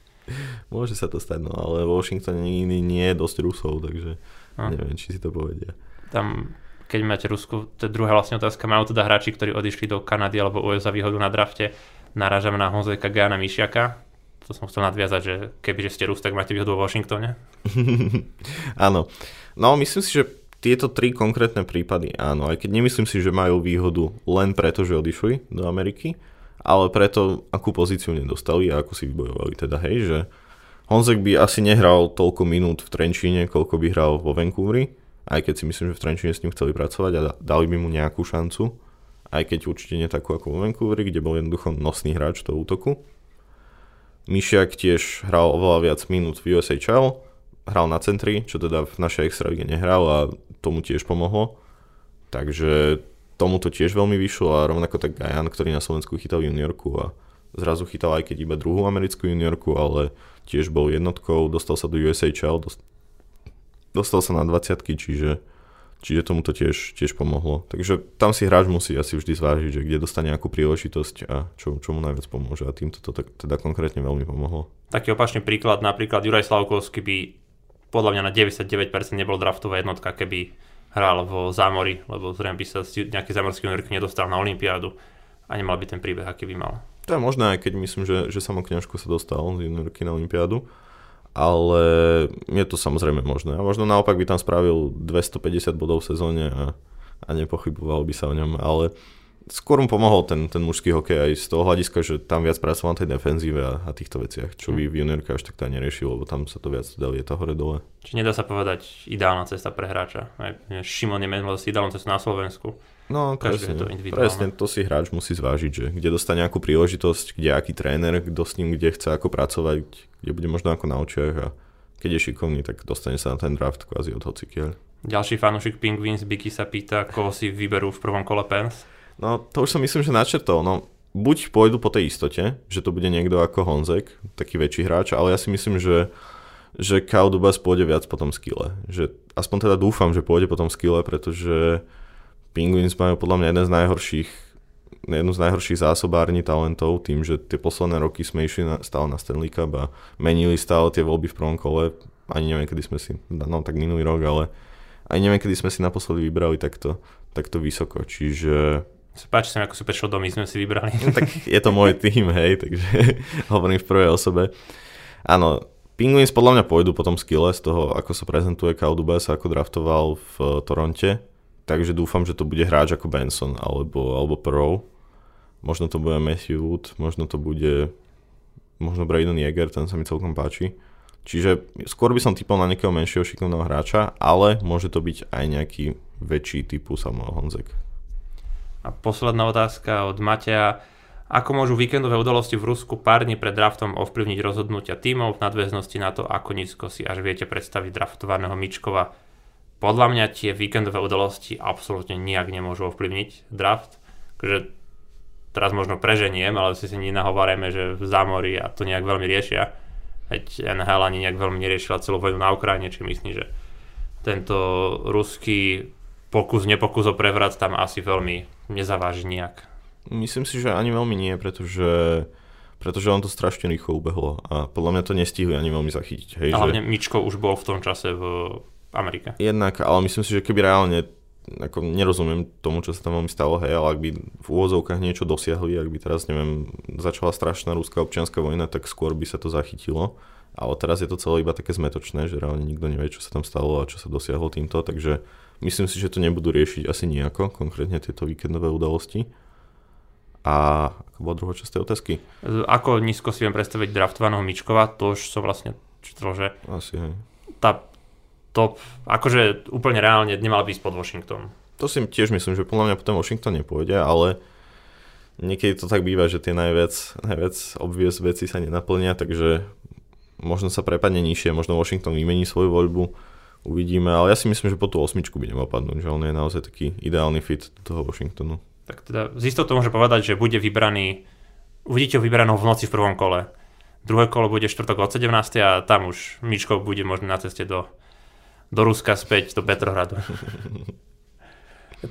Môže sa to stať, no ale Washington nie, nie je dosť Rusov, takže no. neviem, či si to povedia. Tam, keď máte Rusku, to je druhá vlastne otázka, majú teda hráči, ktorí odišli do Kanady alebo USA výhodu na drafte, narážame na Honzeka Gajana Mišiaka, to som chcel nadviazať, že kebyže ste Rus, tak máte výhodu vo Washingtone. Áno. No, myslím si, že tieto tri konkrétne prípady áno, aj keď nemyslím si, že majú výhodu len preto, že odišli do Ameriky, ale preto, akú pozíciu nedostali a ako si vybojovali teda, hej, že Honzek by asi nehral toľko minút v Trenčíne, koľko by hral vo Vancouveri, aj keď si myslím, že v Trenčíne s ním chceli pracovať a dali by mu nejakú šancu, aj keď určite nie takú ako vo Vancouveri, kde bol jednoducho nosný hráč toho útoku. Mišiak tiež hral oveľa viac minút v USHL, hral na centri, čo teda v našej extralíge nehral a tomu tiež pomohlo. Takže tomu to tiež veľmi vyšlo a rovnako tak Gajan, ktorý na Slovensku chytal juniorku a zrazu chytal aj keď iba druhú americkú juniorku, ale tiež bol jednotkou, dostal sa do USHL, dostal sa na 20 čiže Čiže tomu to tiež, tiež pomohlo. Takže tam si hráč musí asi vždy zvážiť, že kde dostane nejakú príležitosť a čo, čo mu najviac pomôže. A týmto to teda konkrétne veľmi pomohlo. Taký opačný príklad, napríklad Juraj Slavkovský by podľa mňa na 99% nebol draftová jednotka, keby hral vo zámori, lebo zrejme by sa nejaký zámorský juniorky nedostal na Olympiádu a nemal by ten príbeh, aký by mal. To je možné, aj keď myslím, že, že Samokňažko sa dostal z juniorky na Olympiádu ale je to samozrejme možné. A možno naopak by tam spravil 250 bodov v sezóne a, a nepochyboval by sa o ňom, ale skôr mu pomohol ten, ten mužský hokej aj z toho hľadiska, že tam viac pracoval na tej defenzíve a, a týchto veciach, čo by v juniorke až tak to neriešil, lebo tam sa to viac dali to hore dole. Či nedá sa povedať ideálna cesta pre hráča. Aj Šimon je si ideálna cesta na Slovensku. No, presne, to presne to si hráč musí zvážiť, že kde dostane nejakú príležitosť, kde aký tréner, kto s ním kde chce ako pracovať, kde bude možno ako na očiach a keď je šikovný, tak dostane sa na ten draft kvázi od hocikiaľ. Ďalší fanúšik Penguins Biky sa pýta, koho si vyberú v prvom kole Pens. No to už som myslím, že načrtol. No, buď pôjdu po tej istote, že to bude niekto ako Honzek, taký väčší hráč, ale ja si myslím, že že Kyle Dubas pôjde viac po tom skille. Že, aspoň teda dúfam, že pôjde po tom skille, pretože Penguins majú podľa mňa jeden z najhorších jednu z najhorších zásobární talentov tým, že tie posledné roky sme išli na, stále na Stanley Cup a menili stále tie voľby v prvom kole. Ani neviem, kedy sme si, no tak minulý rok, ale ani neviem, kedy sme si naposledy vybrali takto, takto vysoko. Čiže páči sa mi, ako Super Domy sme si vybrali. No, tak je to môj tým, hej, takže hovorím v prvej osobe. Áno, Penguins podľa mňa pôjdu potom skille z toho, ako sa prezentuje Kaudubas, ako draftoval v Toronte. Takže dúfam, že to bude hráč ako Benson alebo, alebo Pro. Možno to bude Matthew Wood, možno to bude možno Braden Jäger, ten sa mi celkom páči. Čiže skôr by som typol na nejakého menšieho šikovného hráča, ale môže to byť aj nejaký väčší typu Samuel Honzek. A posledná otázka od Mateja. Ako môžu víkendové udalosti v Rusku pár dní pred draftom ovplyvniť rozhodnutia tímov v nadväznosti na to, ako nízko si až viete predstaviť draftovaného Mičkova? Podľa mňa tie víkendové udalosti absolútne nijak nemôžu ovplyvniť draft. Takže teraz možno preženiem, ale si si nenahovárajme, že v zámori a to nejak veľmi riešia. Veď NHL ani nejak veľmi neriešila celú vojnu na Ukrajine, či myslí, že tento ruský pokus, nepokus o prevrat tam asi veľmi nezaváži nejak. Myslím si, že ani veľmi nie, pretože pretože on to strašne rýchlo ubehlo a podľa mňa to nestihli ani veľmi zachytiť. Hej, a hlavne že... Mičko už bol v tom čase v Amerike. Jednak, ale myslím si, že keby reálne ako nerozumiem tomu, čo sa tam veľmi stalo, hej, ale ak by v úvozovkách niečo dosiahli, ak by teraz, neviem, začala strašná ruská občianská vojna, tak skôr by sa to zachytilo. Ale teraz je to celé iba také zmetočné, že reálne nikto nevie, čo sa tam stalo a čo sa dosiahlo týmto, takže myslím si, že to nebudú riešiť asi nejako, konkrétne tieto víkendové udalosti. A ako bola druhá časť tej otázky? Ako nízko si viem predstaviť draftovaného Mičkova, to už som vlastne čítal, že Asi, hej. tá top, akože úplne reálne nemal byť pod Washington. To si tiež myslím, že podľa mňa potom Washington nepôjde, ale niekedy to tak býva, že tie najviac, najviac obvious veci sa nenaplnia, takže možno sa prepadne nižšie, možno Washington vymení svoju voľbu, uvidíme, ale ja si myslím, že po tú osmičku by nemal padnúť, že on je naozaj taký ideálny fit do toho Washingtonu. Tak teda z istotou môže povedať, že bude vybraný, uvidíte ho vybranou v noci v prvom kole. Druhé kolo bude štvrtok od 17. a tam už Mičko bude možno na ceste do, do Ruska späť, do Petrohradu.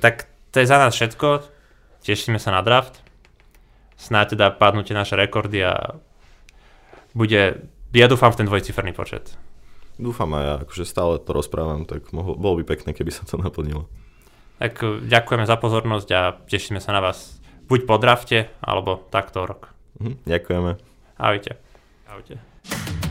tak to je za nás všetko. Tešíme sa na draft. Snáď teda padnúte naše rekordy a bude, ja dúfam v ten dvojciferný počet. Dúfam aj ja, akože stále to rozprávam, tak mohol, bolo by pekné, keby sa to naplnilo. Tak ďakujeme za pozornosť a tešíme sa na vás buď po drafte, alebo takto rok. Mhm, ďakujeme. Ahojte. Ahojte.